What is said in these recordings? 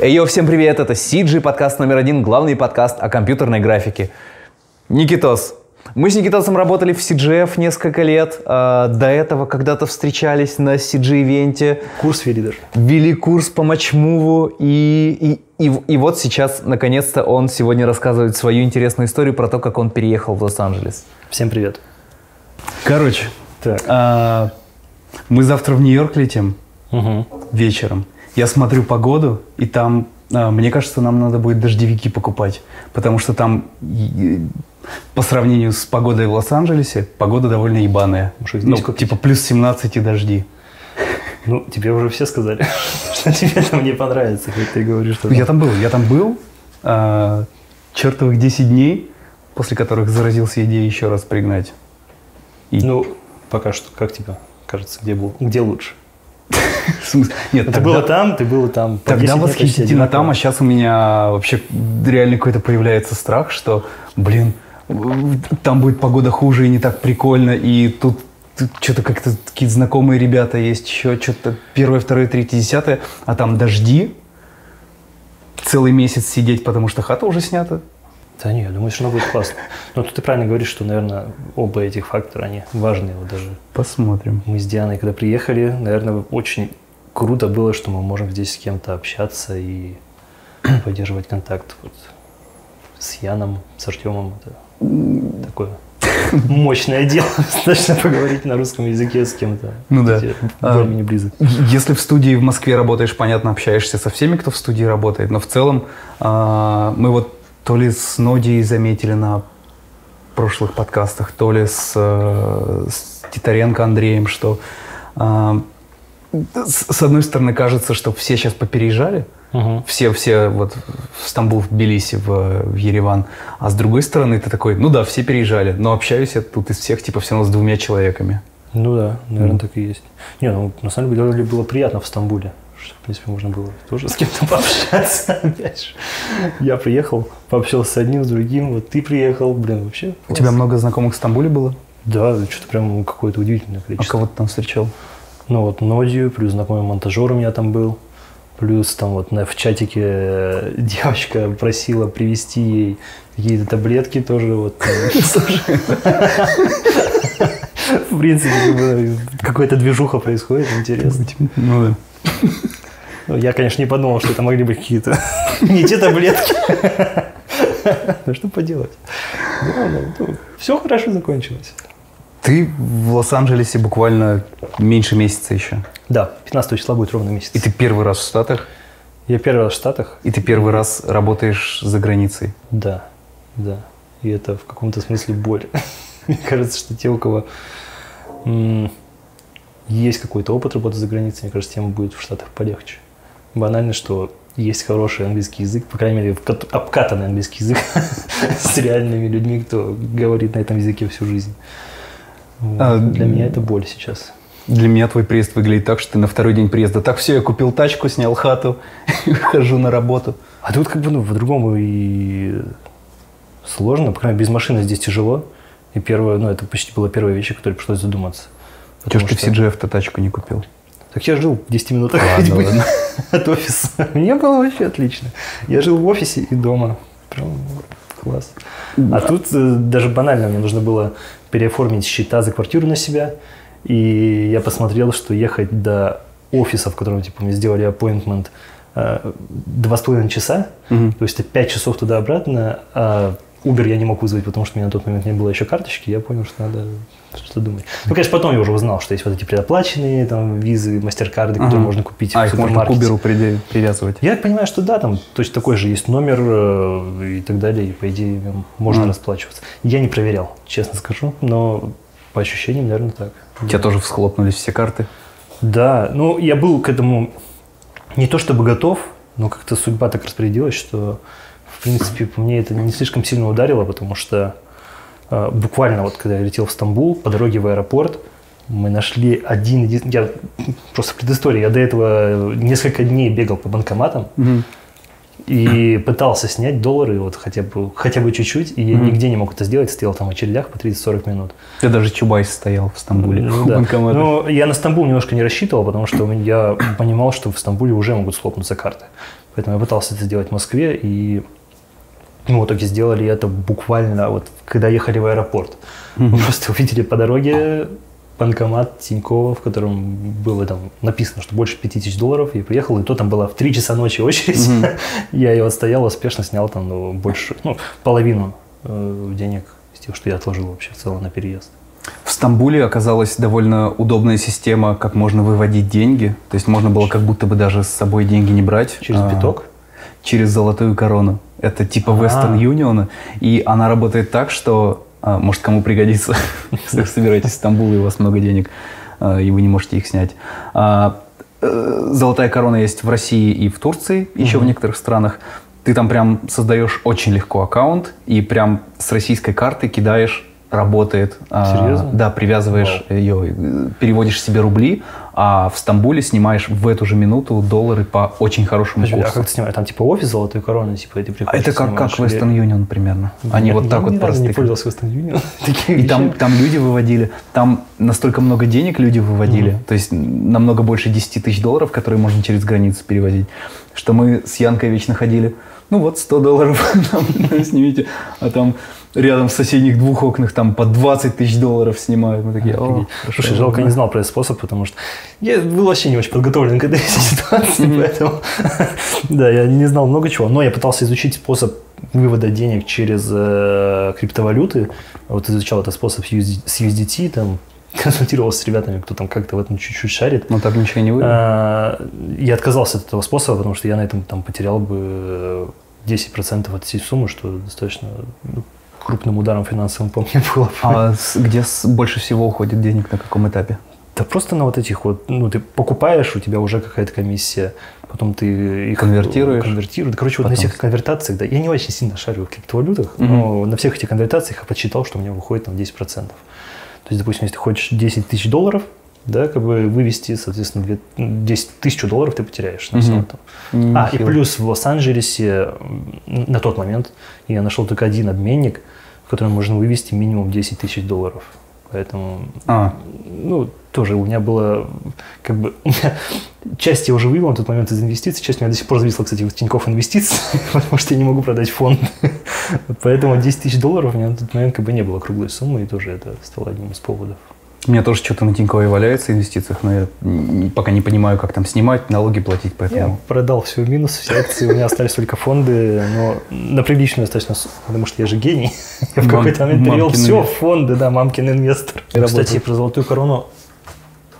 Эй, йо, всем привет, это CG, подкаст номер один, главный подкаст о компьютерной графике. Никитос. Мы с Никитосом работали в CGF несколько лет. А, До этого когда-то встречались на CG-ивенте. Курс вели даже. Вели курс по матчмуву. И, и, и, и вот сейчас, наконец-то, он сегодня рассказывает свою интересную историю про то, как он переехал в Лос-Анджелес. Всем привет. Короче, Так. а, мы завтра в Нью-Йорк летим Угу. вечером. Я смотрю погоду, и там, а, мне кажется, нам надо будет дождевики покупать, потому что там по сравнению с погодой в Лос-Анджелесе, погода довольно ебаная. Ну, купить? типа плюс 17 и дожди. Ну, тебе уже все сказали, что тебе там не понравится, как ты говоришь, что Я там был, я там был, а, чертовых 10 дней, после которых заразился идеей еще раз пригнать. И- Ну, пока что, как тебе кажется, где был, где лучше? Нет, Ты тогда- было там, ты было там. по 10 Тогда восхитительно там, а сейчас у меня вообще реально какой-то появляется страх, что, блин, там будет погода хуже и не так прикольно, и тут, что-то как-то какие-то знакомые ребята есть, еще что-то первое, второе, третье, десятое, а там дожди, целый месяц сидеть, потому что хата уже снята. Да не, я думаю, что оно будет классно. Но тут ты правильно говоришь, что, наверное, оба этих фактора, они важные. Вот даже Посмотрим. мы с Дианой, когда приехали, наверное, очень круто было, что мы можем здесь с кем-то общаться и поддерживать контакт. Вот с Яном, с Артемом. Это такое мощное дело. Достаточно поговорить на русском языке с кем-то. Ну да. А, более-менее близок. Если в студии в Москве работаешь, понятно, общаешься со всеми, кто в студии работает, но в целом а, мы вот то ли с Нодией заметили на прошлых подкастах, то ли с, э, с Титаренко Андреем, что а, с, одной стороны кажется, что все сейчас попереезжали, Мгм. все, все вот в Стамбул, в Тбилиси, в, в Ереван, а с другой стороны ты такой, ну да, все переезжали, но общаюсь я тут из всех типа все равно с двумя человеками. Ну да, наверное, так и есть. Не, ну на самом деле было приятно в Стамбуле. Что, в принципе, можно было тоже с кем-то пообщаться. Опять же. Я приехал, пообщался с одним, с другим. Вот ты приехал, блин, вообще. У тебя много знакомых в Стамбуле было? Да, что-то прям какое-то удивительное А количество. кого ты там встречал? Ну вот Нодию, плюс знакомый монтажер у меня там был. Плюс там вот на, в чатике э, девочка просила привезти ей какие-то таблетки тоже. Вот, В принципе, какая-то движуха происходит, интересно. Ну да. Ну, Я, конечно, не подумал, что это могли быть какие-то не те таблетки. Ну, что поделать. Все хорошо закончилось. Ты в Лос-Анджелесе буквально меньше месяца еще. Да, 15 числа будет ровно месяц. И ты первый раз в Штатах, Я первый раз в Штатах. и ты первый раз работаешь за границей. Да, да. И это в каком-то смысле боль. Мне кажется, что те, у кого есть какой-то опыт работы за границей, мне кажется, тем будет в Штатах полегче. Банально, что есть хороший английский язык, по крайней мере, обкатанный английский язык с реальными людьми, кто говорит на этом языке всю жизнь. Вот. А, Для меня это боль сейчас. Для меня твой приезд выглядит так, что ты на второй день приезда. Так, все, я купил тачку, снял хату, и хожу на работу. А тут как бы ну, по-другому и сложно, по крайней мере, без машины здесь тяжело. И первое, ну, это почти была первая вещь, о которой пришлось задуматься. Чего ж ты в CGF-то тачку не купил? Так я жил в 10 минутах Ладно, ходьбы ладно. от офиса. Мне было вообще отлично. Я жил в офисе и дома. Прям класс. А тут э, даже банально мне нужно было переоформить счета за квартиру на себя. И я посмотрел, что ехать до офиса, в котором типа, мне сделали appointment, э, два с половиной часа, то есть это пять часов туда-обратно, а Uber я не мог вызвать, потому что у меня на тот момент не было еще карточки, я понял, что надо что-то думать. Ну, конечно, потом я уже узнал, что есть вот эти предоплаченные там визы, мастер-карды, которые Ага. можно купить А, в их можно к супермаркете. Приде- привязывать. Я так понимаю, что да, там точно такой же есть номер э, и так далее, и по идее можно Мгм. расплачиваться. Я не проверял, честно скажу, но по ощущениям, наверное, так. У тебя тоже всхлопнулись все карты. Да, ну я был к этому не то чтобы готов, но как-то судьба так распорядилась, что в принципе мне это не слишком сильно ударило, потому что э, буквально вот когда я летел в Стамбул по дороге в аэропорт, мы нашли один, я просто предыстория, я до этого несколько дней бегал по банкоматам, И пытался снять доллары вот хотя бы, хотя бы чуть-чуть, и я Мгм. нигде не мог это сделать, стоял там в очередях по 30-40 минут. Ты даже Чубайс стоял в Стамбуле. Ну, да. банкомата. Ну, я на Стамбул немножко не рассчитывал, потому что я понимал, что в Стамбуле уже могут схлопнуться карты. Поэтому я пытался это сделать в Москве, и ну, в итоге сделали это буквально вот когда ехали в аэропорт. Мы просто увидели по дороге банкомат Тинькова, в котором было там написано, что больше 5000 долларов. Я приехал, и то там была в 3 часа ночи очередь. Я ее отстоял, успешно снял там ну, больше, ну, половину э, денег из тех, что я отложил вообще в целом на переезд. В Стамбуле оказалась довольно удобная система, как можно выводить деньги. То есть можно было как будто бы даже с собой деньги не брать. Через а, биток? Через золотую корону. Это типа А. Western Union. И она работает так, что, а, может, кому пригодится, если вы собираетесь в Стамбул, и у вас много денег, а, и вы не можете их снять. А, э, Золотая корона есть в России и в Турции, еще в некоторых странах. Ты там прям создаешь очень легко аккаунт, и прям с российской карты кидаешь работает. А, Серьезно? Да, привязываешь ее, э, переводишь себе рубли, а в Стамбуле снимаешь в эту же минуту доллары по очень хорошему Подожди, а курсу. как ты снимаешь? Там типа офис золотой короны, типа ты А приходишь, это как, как снимаешь, или- Western Union примерно. Они Я- вот так я вот ни разу просто. не пользовался Western Union. И там, там люди выводили, там настолько много денег люди выводили, то есть намного больше 10 тысяч долларов, которые можно через границу переводить, что мы с Янкой вечно ходили, ну вот 100 долларов нам снимите, а там рядом в соседних двух окнах там по 20 тысяч долларов снимают. Мы такие, о. Слушай, жалко, я не знал про этот способ, потому что я был вообще не очень подготовлен к этой ситуации, поэтому да, я не знал много чего, но я пытался изучить способ вывода денег через э, криптовалюты, вот изучал этот способ с USD с USDT, там консультировался с ребятами, кто там как-то в этом чуть-чуть шарит. Но так ничего не вывели. А, Я отказался от этого способа, потому что я на этом там потерял бы э, 10% от всей суммы, что достаточно ну, крупным ударом финансовым по мне было. бы. А где больше всего уходит денег, на каком этапе? Да просто на вот этих вот, ну, ты покупаешь, у тебя уже какая-то комиссия, потом ты их Конвертируешь. конвертируешь. Да, Короче, вот на Потом. всех конвертациях, да, я не очень сильно шарю в криптовалютах, Мгм. но на всех этих конвертациях я подсчитал, что у меня выходит там 10%. То есть, допустим, если ты хочешь 10 тысяч долларов, да, как бы вывести, соответственно, две- 10 тысяч долларов ты потеряешь на. М, А, и плюс в Лос-Анджелесе на тот момент я нашел только один обменник, в котором можно вывести минимум 10 тысяч долларов. Поэтому, А. ну, тоже у меня было, как бы, часть я уже вывел на тот момент из инвестиций, часть у меня до сих пор зависла, кстати, в Тинькофф инвестиций, потому что я не могу продать фонд. Поэтому 10 тысяч долларов у меня на тот момент как бы не было круглой суммы, и тоже это стало одним из поводов. У меня тоже что-то на Тинькове валяется в инвестициях, но я пока не понимаю, как там снимать, налоги платить, Я поэтому... продал все в минус, все акции, у меня остались только фонды, но на приличную достаточно, потому что я же гений. Я в какой-то момент перевел все в фонды, да, мамкин инвестор. Кстати, про золотую корону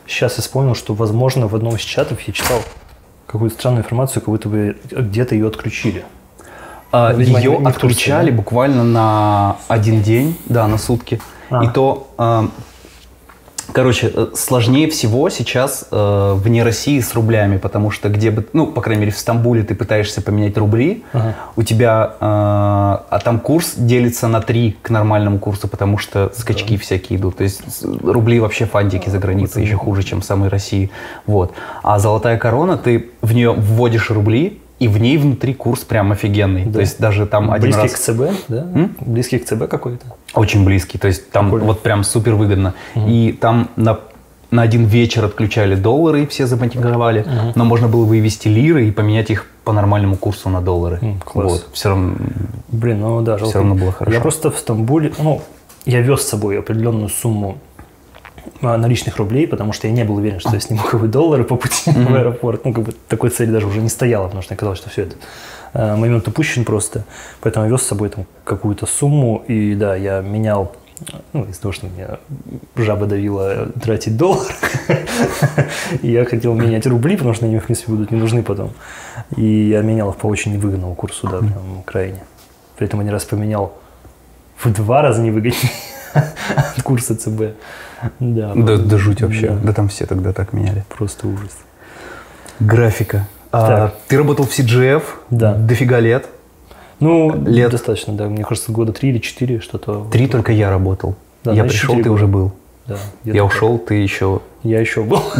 сейчас я вспомнил, что, возможно, в одном из чатов я читал какую-то странную информацию, как будто бы где-то ее отключили. А, Видимо, Ее курсе, отключали да? буквально на один день, да, на сутки. А. И то, а, короче, э, сложнее всего сейчас э, вне России с рублями, потому что где бы, ну, по крайней мере, в Стамбуле ты пытаешься поменять рубли, Ага. у тебя, э, а там курс делится на три к нормальному курсу, потому что скачки всякие идут. То есть рубли вообще фантики за границей, еще хуже, чем в самой России. Вот. А золотая корона, ты в нее вводишь рубли, и в ней внутри курс прям офигенный. Да. То есть даже там один Близкий раз... к ЦБ, да? М? Близкий к ЦБ какой-то. Очень близкий, то есть там Прикольно. вот прям супер выгодно. И там на, на один вечер отключали доллары, и все забанкировали, но можно было вывести лиры и поменять их по нормальному курсу на доллары. М, класс. Вот, все равно Блин, ну да, жалко. равно было хорошо. Я просто в Стамбуле, ну, я вез с собой определенную сумму наличных рублей, потому что я не был уверен, что я сниму как бы доллары по пути в аэропорт. Ну, как бы такой цели даже уже не стояло, потому что мне казалось, что все это э, момент упущен просто. Поэтому я вез с собой там какую-то сумму, и да, я менял ну, из-за того, что меня жаба давила тратить доллар, я хотел менять рубли, потому что они в принципе, будут не нужны потом. И я менял их по очень невыгодному курсу, да, прям крайне. При этом один раз поменял в два раза невыгоднее от курса ЦБ. Да, Да, да жуть вообще. Да. Да. там все тогда так меняли. Просто ужас. Графика. А, ты работал в CGF Да. дофига лет. Ну, Лет- достаточно, да. Мне кажется, года три или четыре что-то. Три только я работал. Да, я значит, пришел, ты года. уже был. Да, Я ушел, ты еще... Я еще был.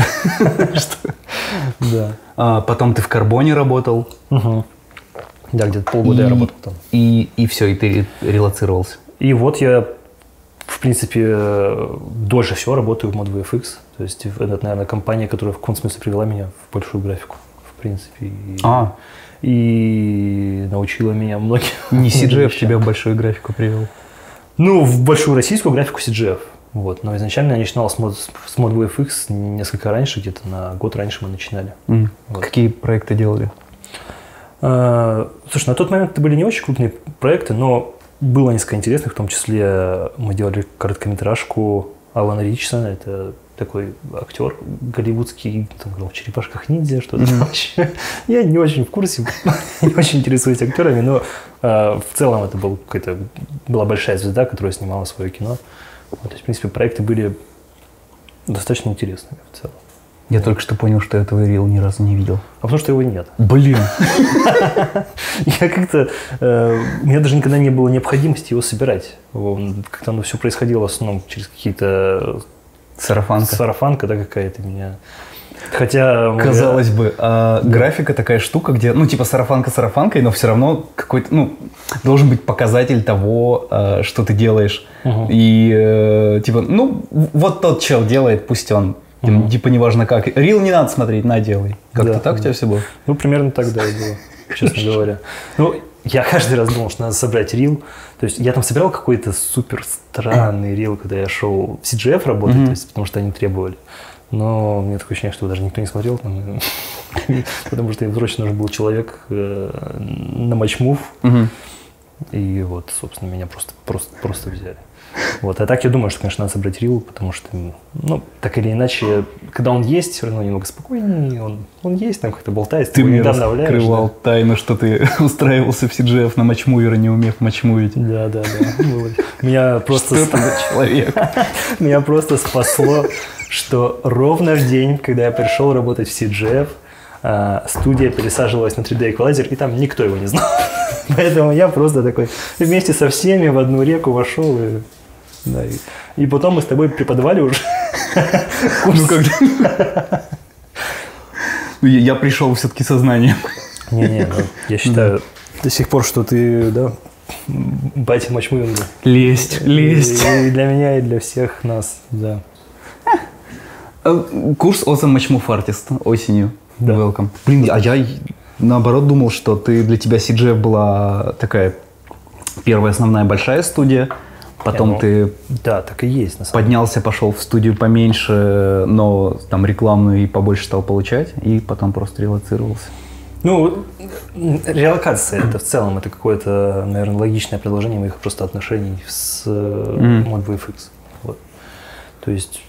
Да. А, потом ты в Карбоне работал. Да, где-то полгода я работал там. И все, и ты релацировался. И вот я, в принципе, э, дольше всего работаю в Mod2FX. То есть это, наверное, компания, которая в каком смысле привела меня в большую графику, в принципе. И, А. и научила меня многим. Не CGF тебя в большую графику привел. Ну, в большую российскую графику CGF. Вот. Но изначально я начинал с, мод, с Mod2FX несколько раньше, где-то на год раньше мы начинали. М. Вот. Какие проекты делали? А, Слушай, на тот момент это были не очень крупные проекты, но было несколько интересных, в том числе мы делали короткометражку Алана Ричсона, это такой актер голливудский, там, играл в «Черепашках ниндзя», что-то вообще. Я не очень в курсе, не очень интересуюсь актерами, но а, в целом это был какой-то, была большая звезда, которая снимала свое кино. Вот, то есть, в принципе, проекты были достаточно интересными в целом. Я только что понял, что я твой рил ни разу не видел. А потому что его нет. Блин. Я как-то... э, у меня даже никогда не было необходимости его собирать. Как-то оно все происходило в основном через какие-то... Сарафанка. Сарафанка, да, какая-то меня... Хотя... моя- Казалось бы, а графика такая штука, где, ну, типа сарафанка сарафанкой, но все равно какой-то, ну, должен быть показатель того, что ты делаешь. И, э, типа, ну, вот тот чел делает, пусть он. Типа, Типа, неважно как. Рил не надо смотреть, на, делай. Как-то Да, так у да. тебя все было? Ну, примерно так, да, и было, честно говоря. Ну, я каждый раз думал, что надо собрать рил. То есть я там собирал какой-то супер странный рил, когда я шел в CGF работать, то есть, потому что они требовали. Но мне такое ощущение, что даже никто не смотрел, там, потому что им срочно нужен был человек э, на матчмув, и вот, собственно, меня просто, просто, просто взяли. Вот. А так я думаю, что, конечно, надо собрать рил, потому что, ну, так или иначе, когда он есть, все равно немного спокойнее, он, он есть, там как-то болтается, Ты мне раскрывал тайну, что ты устраивался в CGF на матчмувера, не умев матчмувить. Да, да, да. Меня просто, Что человек? меня просто спасло, что ровно в день, когда я пришел работать в CGF, а, студия пересаживалась на 3D эквалайзер, и там никто его не знал. Поэтому я просто такой вместе со всеми в одну реку вошел. И, да, и, и потом мы с тобой преподавали уже. Ну, когда... Ну, Я я пришел все-таки сознанием. Не-не, ну, я считаю до сих пор, что ты, да, батя матчмувинга. Лезть, лезть. И для меня, и для всех нас, да. Э, Курс Awesome Matchmove Artist осенью. Да. Welcome. Блин, а я наоборот думал, что ты для тебя CGF была такая первая основная большая студия, потом ну, ты Да, так и есть, на самом поднялся, пошел в студию поменьше, но там рекламную и побольше стал получать, и потом просто релацировался. Ну, релокация это в целом это какое-то, наверное, логичное продолжение моих просто отношений с Мгм. Mod VFX. Вот. То есть,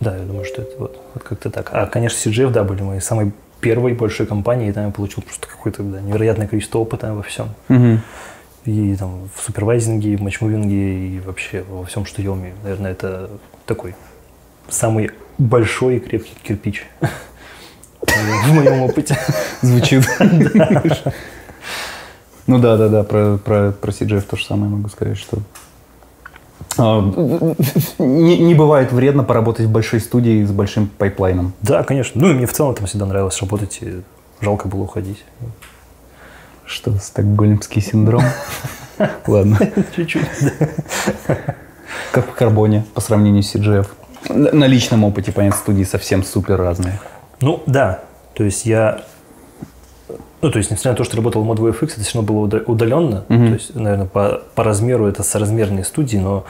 да, я думаю, что это вот, вот как-то так. А, конечно, CGF, да, были моей самой первой большой компанией, и там я получил просто какое-то да, невероятное количество опыта во всем. И там в супервайзинге, в матчмувинге, и вообще во всем, что я умею. Наверное, это такой самый большой и крепкий кирпич в моем опыте. Звучит. Ну да, да, да, про, про, про CGF то же самое могу сказать, что а, не, не бывает вредно поработать в большой студии с большим пайплайном. Да, конечно. Ну и мне в целом там всегда нравилось работать, и жалко было уходить. Что, стокгольмский синдром? Ладно. Чуть-чуть. Как в карбоне по сравнению с CGF. На личном опыте, понятно, студии совсем супер разные. Ну да, то есть я... Ну, то есть, несмотря на то, что работал в Mod VFX, это все равно было уда- удаленно. Мгм. То есть, наверное, по, по размеру это соразмерные студии, но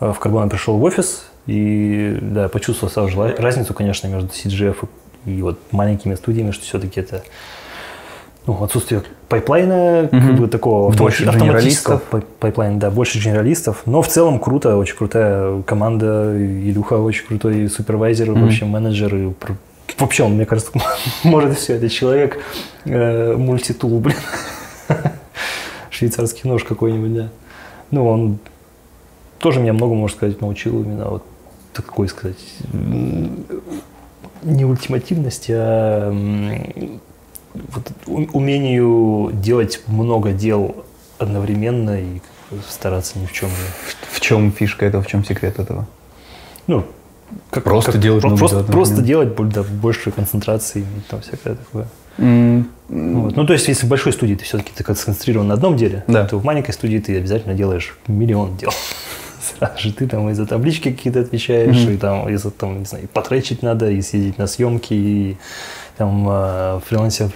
э, в Карбон я пришел в офис и, да, почувствовал сразу же разницу, конечно, между CGF и вот маленькими студиями, что все-таки это ну, отсутствие пайплайна, как Мгм. бы такого Больше автомати- автоматического пайплайна, да, больше генералистов. Но в целом круто, очень крутая команда. Илюха очень крутой супервайзер, Мгм. вообще менеджер. и Вообще он, мне кажется, может все. Это человек э, мультитул, блин. Швейцарский нож какой-нибудь, да. Ну, он тоже меня много, можно сказать, научил именно вот такой, сказать, не ультимативности, а вот умению делать много дел одновременно и как стараться ни в чем не... В чем фишка этого, в чем секрет этого? Ну, Просто делать про- много просто, дел просто делать да, большей концентрации и там всякое такое. М, Вот. Ну, то есть, если в большой студии ты все-таки ты сконцентрирован на одном деле, Да. то в маленькой студии ты обязательно делаешь миллион дел. Сразу же ты там и за таблички какие-то отвечаешь, и там, и за, там, не знаю, и потречить надо, и съездить на съемки, и там э, фрилансеров,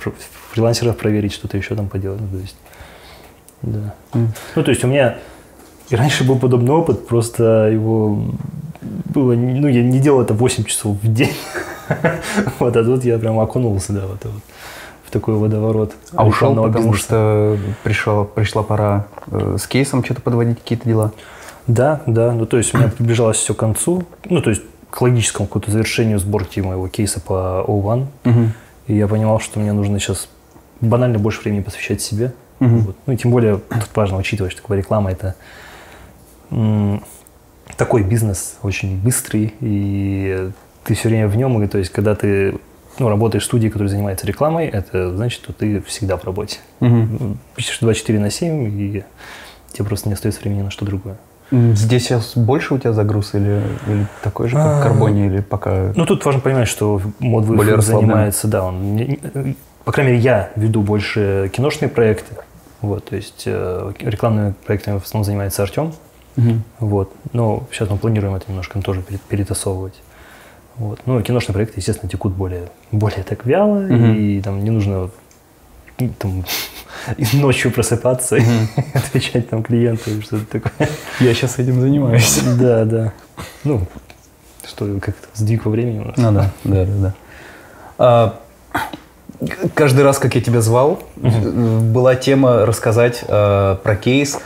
фрилансеров проверить, что-то еще там поделать. Ну, то есть, да. Ну, то есть у меня и раньше был подобный опыт, просто его было, ну, я не делал это 8 часов в день. Вот, а тут я прям окунулся, да, вот, вот в такой водоворот. А ушел, потому бизнеса. что пришла, пришла пора э, с кейсом что-то подводить, какие-то дела. Да, да. Ну, то есть у меня приближалось все к концу. Ну, то есть к логическому какому-то завершению сборки моего кейса по O1. И я понимал, что мне нужно сейчас банально больше времени посвящать себе. Мгм. Вот. Ну и тем более тут важно учитывать, что такая реклама это м, такой бизнес очень быстрый, и ты все время в нем, и то есть когда ты ну, работаешь в студии, которая занимается рекламой, это значит, что ты всегда в работе. Ну, Пишешь 24 на 7, и тебе просто не остается времени на что другое. Здесь сейчас больше у тебя загруз или, или такой же, как в А. карбоне, или пока... Ну, тут важно понимать, что мод Более занимается, да, он, по крайней мере, я веду больше киношные проекты, вот, то есть э, рекламными проектами в основном занимается Артем, Мгм. вот, но сейчас мы планируем это немножко тоже пере- перетасовывать. Вот. Ну, киношные проекты, естественно, текут более, более так вяло, Мгм. и там не нужно там, и ночью просыпаться и отвечать там клиенту или что-то такое. Я сейчас этим занимаюсь. Да, да. Ну, что, как-то сдвиг во времени у нас. Ну да, да, да, да. А, каждый раз, как я тебя звал, э, была тема рассказать э, про кейс,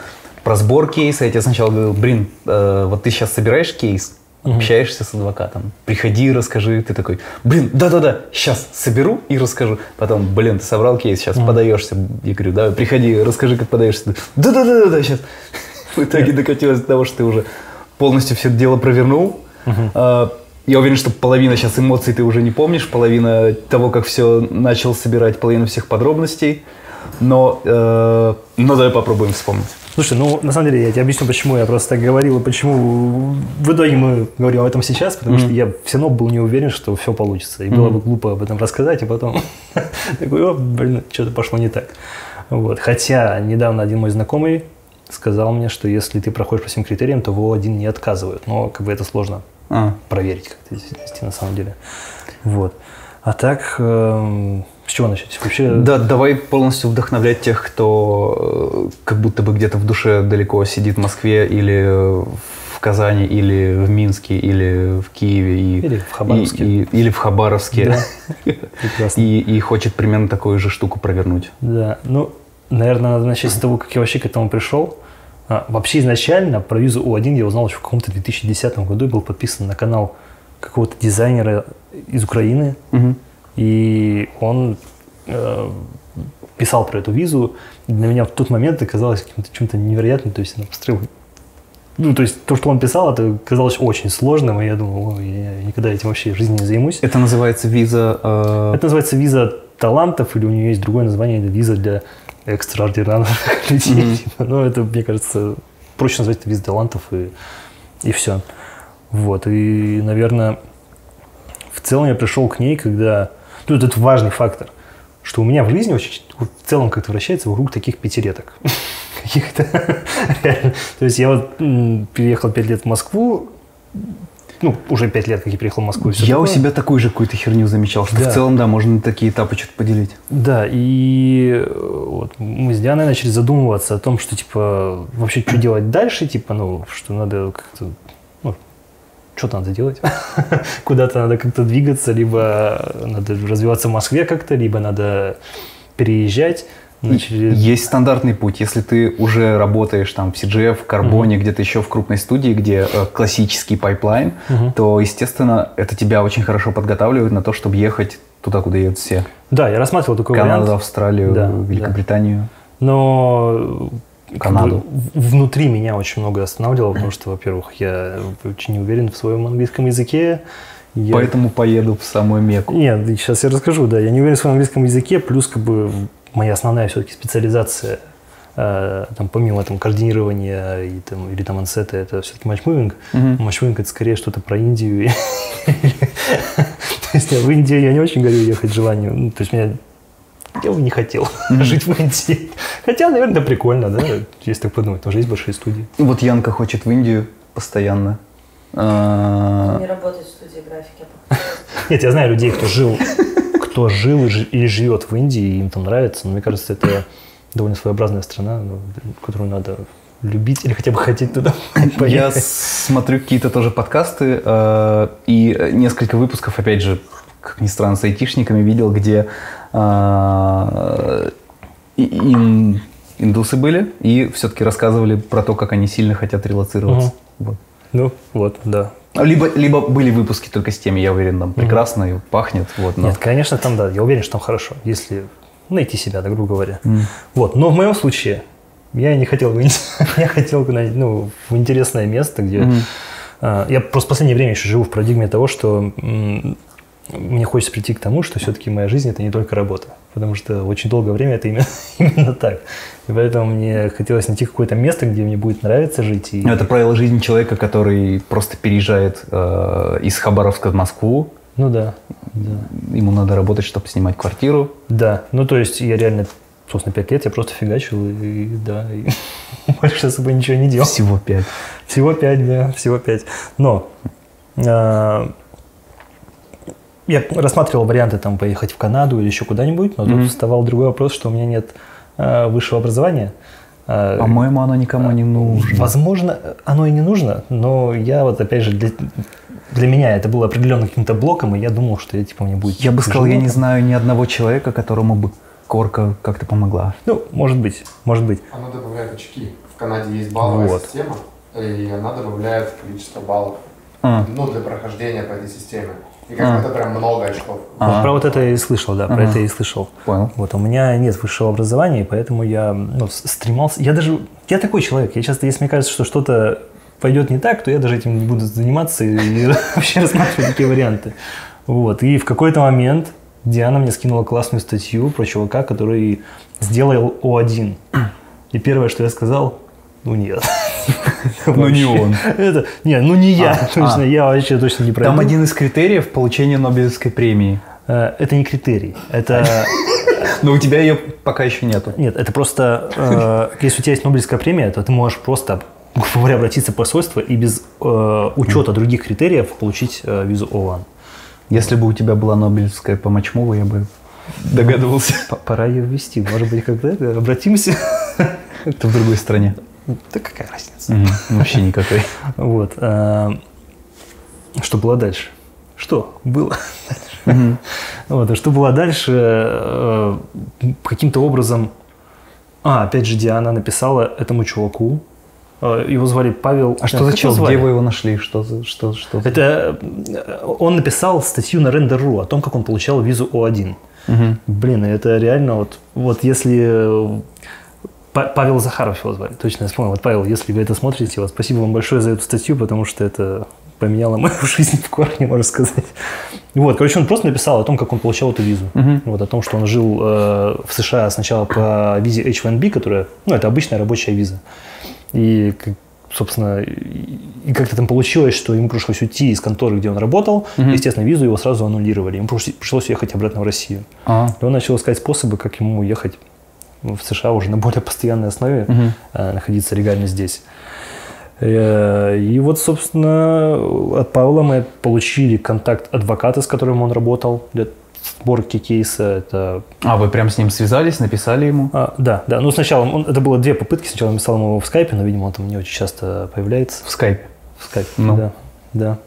про сбор кейса. Я тебе сначала говорил, блин, э, вот ты сейчас собираешь кейс, общаешься с адвокатом, приходи, расскажи. Ты такой, блин, да-да-да, сейчас соберу и расскажу. Потом, блин, ты собрал кейс, сейчас подаешься. Я говорю, давай, приходи, расскажи, как подаешься. Да-да-да-да, сейчас. В итоге докатилось до того, что ты уже полностью все дело провернул. А, Я уверен, что половина сейчас эмоций ты уже не помнишь, половина того, как все начал собирать, половина всех подробностей. Но, э, но давай попробуем вспомнить. Слушай, ну, на самом деле, я тебе объясню, почему я просто так говорил, и почему в итоге мы говорим об этом сейчас, потому что я все равно был не уверен, что все получится. И было бы глупо об этом рассказать, а потом такой, о, блин, что-то пошло не так. Вот. Хотя недавно один мой знакомый сказал мне, что если ты проходишь по всем критериям, то в О1 не отказывают. Но как бы это сложно А, проверить как-то на самом деле. Вот. А так, эм, с чего начать? Вообще, Да, давай полностью вдохновлять тех, кто э, как будто бы где-то в душе далеко сидит в Москве или э, в Казани, или в Минске, или в Киеве. И, Или в Хабаровске. и- и- или в Хабаровске. Да. прекрасно. И, и хочет примерно такую же штуку провернуть. Да, ну, наверное, надо начать с того, как я вообще к этому пришел. А, вообще изначально про визу У1 я узнал еще в каком-то 2010 году и был подписан на канал какого-то дизайнера из Украины. Мгм. И он э, писал про эту визу. Для меня в тот момент это казалось каким-то чем-то невероятным. То есть она построила... Ну, то есть то, что он писал, это казалось очень сложным, и я думал, ой, я никогда этим вообще в жизни не займусь. Это называется виза... э, Это называется виза талантов, или у нее есть другое название, это виза для экстраординарных людей. Типа, Ну, это, мне кажется, проще назвать это виза талантов, и, и все. Вот, и, наверное, в целом я пришел к ней, когда... Ну, это важный фактор, что у меня в жизни очень, в целом как-то вращается вокруг таких пятилеток. Каких-то. То есть я вот переехал пять лет в Москву, ну, уже пять лет, как я переехал в Москву. Я у такое. себя такую же какую-то херню замечал, что Да. в целом, да, можно такие этапы что-то поделить. Да, и э, вот мы с Дианой начали задумываться о том, что, типа, вообще, что делать дальше, типа, ну, что надо как-то, что-то надо делать, куда-то надо как-то двигаться, либо надо развиваться в Москве как-то, либо надо переезжать. Начали... Есть стандартный путь. Если ты уже работаешь там в CGF, в Карбоне, где-то еще в крупной студии, где э, классический пайплайн, Мгм. то, естественно, это тебя очень хорошо подготавливает на то, чтобы ехать туда, куда едут все. Да, я рассматривал такой Канаду, вариант. Австралию, Да, Великобританию. Но как Канаду. бы, внутри меня очень много останавливало, потому что, во-первых, я очень не уверен в своем английском языке. Я- Поэтому поеду в самую Мекку. Нет, сейчас я расскажу, да. Я не уверен в своем английском языке, плюс как бы моя основная все-таки специализация, э, там, помимо там, координирования и, там, или там ансета, это все-таки матчмувинг. Мгм. Матчмувинг это скорее что-то про Индию. То есть я в Индию я не очень горю ехать желанию. Ну, То есть меня я бы не хотел жить в Индии. Хотя, наверное, прикольно, да, если так подумать. Тоже есть большие студии. Вот Янка хочет в Индию постоянно. А, Не работать в студии графики. а Нет, я знаю людей, кто жил, кто жил и живет в Индии, и им там нравится. Но мне кажется, это довольно своеобразная страна, ну, которую надо любить или хотя бы хотеть туда Я поехать. смотрю какие-то тоже подкасты э, и несколько выпусков, опять же, как ни странно, с айтишниками видел, где э, и- ин- индусы были и все-таки рассказывали про то, как они сильно хотят релацироваться. Вот. Ну, вот, да. Либо, либо были выпуски только с теми, я уверен, там прекрасно и пахнет. Вот, но- Нет, конечно, там, да, я уверен, что там хорошо, если найти себя, да, грубо говоря. М. Вот, но в моем случае я не хотел Индию, я хотел куда-нибудь, ну, в интересное место, где... А, я просто в последнее время еще живу в парадигме того, что мне хочется прийти к тому, что все-таки моя жизнь – это не только работа. Потому что очень долгое время это именно, именно так. И поэтому мне хотелось найти какое-то место, где мне будет нравиться жить. И, Ну, Это правило жизни человека, который просто переезжает э, из Хабаровска в Москву. Ну да, да. Ему надо работать, чтобы снимать квартиру. Да, ну то есть я реально, собственно, пять лет я просто фигачил, и, и да, и больше особо ничего не делал. Всего пять. Всего пять, да, всего пять. Но а, я рассматривал варианты там поехать в Канаду или еще куда-нибудь, но Мгм. тут вставал другой вопрос, что у меня нет а, высшего образования. А, По-моему, оно никому не нужно. Возможно, оно и не нужно, но я вот опять же для, для меня это было определенным каким-то блоком, и я думал, что я типа мне будет. Я бы сказал, я не знаю ни одного человека, которому бы корка как-то помогла. Ну, может быть, может быть. Она добавляет очки. В Канаде есть балловая Вот. система, и она добавляет количество баллов. А, Ну, для прохождения по этой системе. И А. как это прям много очков. Вот Ага. про вот это я и слышал, да, про Ага. это я и слышал. понял. Вот, у меня нет высшего образования, и поэтому я ну, стремался. Я даже. Я такой человек. Я часто, если мне кажется, что что-то пойдет не так, то я даже этим не буду заниматься и, и вообще рассматривать такие варианты. Вот. И в какой-то момент Диана мне скинула классную статью про чувака, который сделал О1. И первое, что я сказал, ну нет. Ну, не он. Это, не, ну не я, А, точно, а. я вообще точно не пройду. Там один из критериев получения Нобелевской премии. Э, Это не критерий. Это Но у тебя ее пока еще нету. Нет, это просто, э, если у тебя есть Нобелевская премия, то ты можешь просто, грубо говоря, обратиться в посольство и без э, учета других критериев получить э, визу ООН. Если бы у тебя была Нобелевская по Мачмову, я бы догадывался. П- Пора ее ввести. Может быть, когда-то обратимся. Это в другой стране. Да какая разница? Мгм, Вообще никакой. Вот. э, Что было дальше? Что было? Мгм. Вот, а что было дальше? э, Каким-то образом... А, опять же, Диана написала этому чуваку. э, Его звали Павел... А что за чел? Где вы его нашли? Что за... Что, что Это он написал статью на Render.ru о том, как он получал визу О1. Мгм. Блин, это реально вот, вот если Павел Захаров его звали, точно я вспомнил. Вот Павел, если вы это смотрите, вот спасибо вам большое за эту статью, потому что это поменяло мою жизнь в корне, можно сказать. Вот, короче, он просто написал о том, как он получал эту визу. Мгм. Вот, о том, что он жил э, в США сначала по визе H1B, которая, ну, это обычная рабочая виза. И, собственно, и, как-то там получилось, что ему пришлось уйти из конторы, где он работал. Мгм. Естественно, визу его сразу аннулировали. Ему пришлось, ехать обратно в Россию. А, И он начал искать способы, как ему уехать в США уже на более постоянной основе, э, находиться легально здесь. Э, И вот, собственно, от Павла мы получили контакт адвоката, с которым он работал для сборки кейса. Это, а вы прям с ним связались, написали ему? а, да, да. Ну, сначала он- это было две попытки. Сначала написал ему в скайпе, но, видимо, он там не очень часто появляется. В скайпе. В скайпе, Ну. да. Да.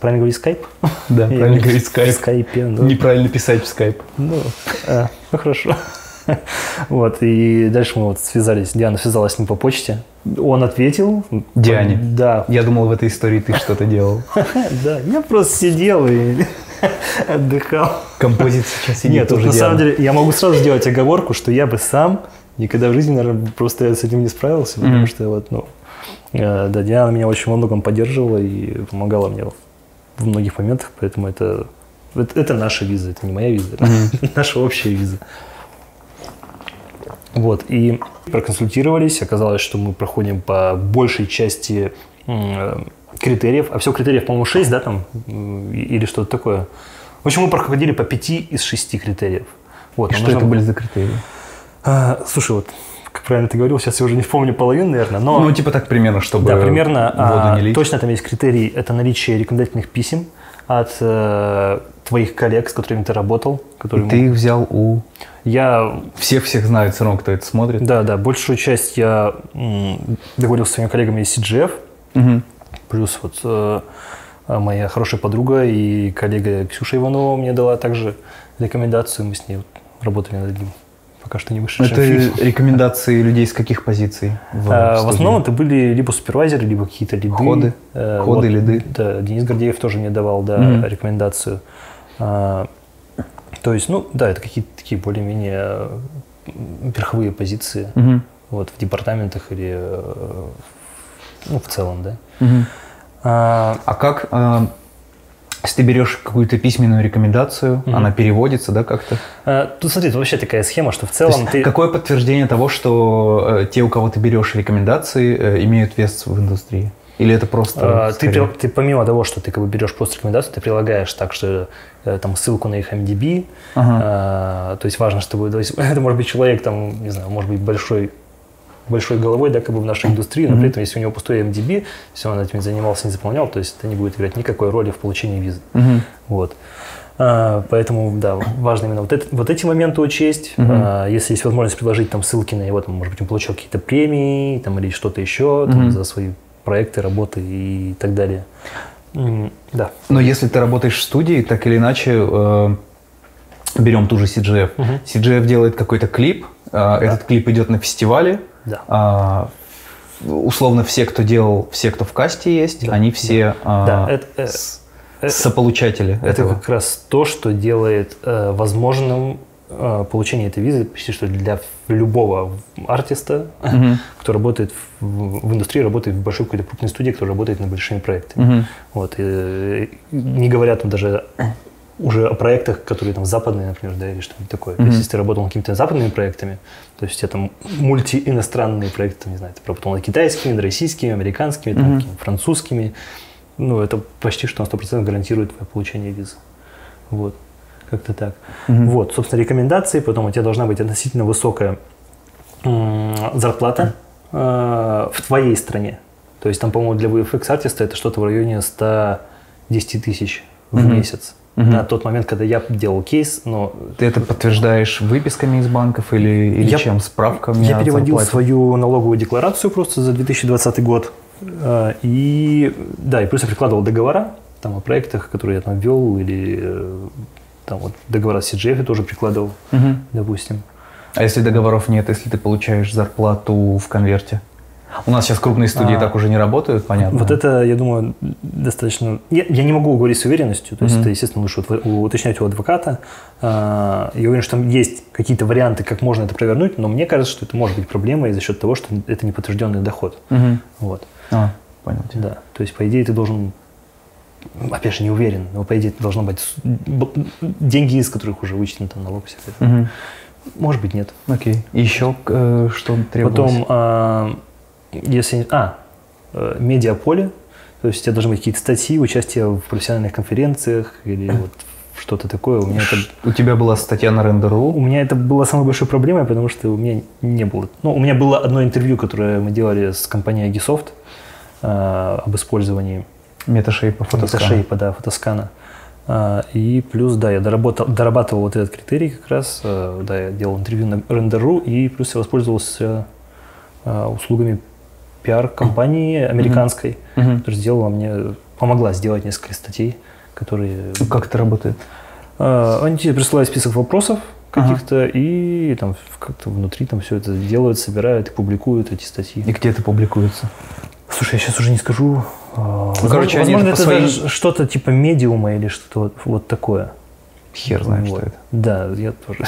Правильно говорить скайп? Да, правильно говорить В скайп. скайпе, да. Неправильно писать в скайп. Ну, а, ну хорошо. Вот, и дальше мы вот связались, Диана связалась с ним по почте. Он ответил. Диане? Да, Я думал, в этой истории ты что-то делал. да, я просто сидел и отдыхал. Композит сейчас сидит Нет, тоже на самом деле я могу сразу сделать оговорку, что я бы сам никогда в жизни, наверное, просто с этим не справился, потому что вот, ну, э, да, Диана меня очень во многом поддерживала и помогала мне в многих моментах, поэтому это, это, это наша виза, это не моя виза, это наша общая виза. Вот, и проконсультировались, оказалось, что мы проходим по большей части м, критериев, а всего критериев, по-моему, 6, да, там, или что-то такое. В общем, мы проходили по 5 из 6 критериев. Вот, что это было- были за критерии? А, слушай, вот как правильно ты говорил, сейчас я уже не вспомню половину, наверное, но Ну, типа так примерно, чтобы да, примерно а, точно там есть критерий, это наличие рекомендательных писем от э, твоих коллег, с которыми ты работал, которые И ты их взял у... я Всех-всех знают все равно, кто это смотрит. да, да, большую часть я м, договорился с своими коллегами из CGF, Мгм. плюс вот э, моя хорошая подруга и коллега Ксюша Иванова мне дала также рекомендацию, мы с ней вот работали над одним пока что не вышедшим Это рекомендации людей с каких позиций? В, А, В основном это были либо супервайзеры, либо какие-то лиды. Ходы. Э, Ходы, лиды. Да, Денис Гордеев тоже мне давал да, Мгм. рекомендацию. А, то есть, ну да, это какие-то такие более-менее верховые позиции Мгм. вот, в департаментах или э, ну, в целом, да. Мгм. А, А как, а, если ты берешь какую-то письменную рекомендацию, Мгм. она переводится, да, как-то? а, тут, смотри, тут вообще такая схема, что в То целом есть ты... Какое подтверждение того, что э, те, у кого ты берешь рекомендации, э, имеют вес в индустрии? Или это просто... А, Ты, ты помимо того, что ты как бы берешь просто рекомендацию, ты прилагаешь также э, там ссылку на их MDB. Ага. А, то есть важно, чтобы то есть, это может быть человек там, не знаю, может быть большой большой головой, да, как бы в нашей индустрии, но при этом, если у него пустой MDB, если он этим занимался, не заполнял, то есть это не будет играть никакой роли в получении визы. Вот. А, поэтому, да, важно именно вот, это- вот эти моменты учесть. Мгм. А, если есть возможность предложить там ссылки на его, там, может быть, он получил какие-то премии там, или что-то еще там, Мгм. за свои проекты, работы и так далее. Да. Но если ты работаешь в студии, так или иначе, э, берем ту же CGF. Мгм. CGF делает какой-то клип, э, этот клип идет на фестивале, Да. а, условно все, кто делал, все, кто в касте есть, Да, они все а, Да, это, э, с- э, сополучатели Это этого. как раз то, что делает э, возможным э, получение этой визы почти что для любого артиста, Мгм. кто работает в, в индустрии, работает в большой какой-то крупной студии, кто работает над большими проектами. Мгм. Вот, и, не говоря там даже уже о проектах, которые там западные, например, да, или что-нибудь такое. То Мгм. есть, если ты работал над какими-то западными проектами, то есть у тебя там мультииностранные проекты, там, не знаю, ты работал над китайскими, над российскими, американскими, там, Мгм. какими-то французскими, ну, это почти что на 100% гарантирует твое получение визы. Вот, как-то так. Мгм. Вот, собственно, рекомендации, потом у тебя должна быть относительно высокая зарплата э, в твоей стране. То есть там, по-моему, для VFX артиста это что-то в районе 110 тысяч в Мгм. месяц. Мгм. На тот момент, когда я делал кейс, но Ты это подтверждаешь выписками из банков или, или Я- чем? Справками я переводил зарплате? свою налоговую декларацию просто за 2020 год. Э, И да, и плюс я прикладывал договора там о проектах, которые я там вел, или э, там вот договора с CGF я тоже прикладывал, Мгм. допустим. А если договоров нет, если ты получаешь зарплату в конверте? У нас сейчас крупные студии А. так уже не работают, понятно. Вот это, я думаю, достаточно... Я, я не могу говорить с уверенностью, то есть Мгм. это, естественно, лучше уточнять у адвоката. А, Я уверен, что там есть какие-то варианты, как можно это провернуть, но мне кажется, что это может быть проблемой за счет того, что это неподтвержденный доход. Мгм. Вот. А, понял. Да. То есть, по идее, ты должен... Опять же, не уверен, но, по идее, это должно быть деньги, из которых уже вычтен там налог. всякое. Мгм. Может быть, нет. Окей. Еще э, что требовалось? Потом, а, если... А, э, медиаполе, то есть у тебя должны быть какие-то статьи, участие в профессиональных конференциях или вот что-то такое. У меня это, У тебя была статья на у Render.ru. меня это было самой большой проблемой, потому что у меня не было... Ну, у меня было одно интервью, которое мы делали с компанией Agisoft а, об использовании Меташейпа, фотоскана. фотошейпа, да, фотоскана. А, И плюс, да, я доработал, дорабатывал вот этот критерий как раз. а, Да, я делал интервью на Render.ru, и плюс я воспользовался а, услугами пиар-компании американской, Мгм. которая сделала мне, помогла сделать несколько статей, которые... Ну, Как это работает? А, Они тебе присылают список вопросов Ага. каких-то, и там как-то внутри там все это делают, собирают и публикуют эти статьи. И где это публикуется? Слушай, я сейчас уже не скажу. А, возможно- короче, они возможно, это своим- даже что-то типа медиума или что-то вот, такое. Хер знает, Вот. что это. Да, я тоже.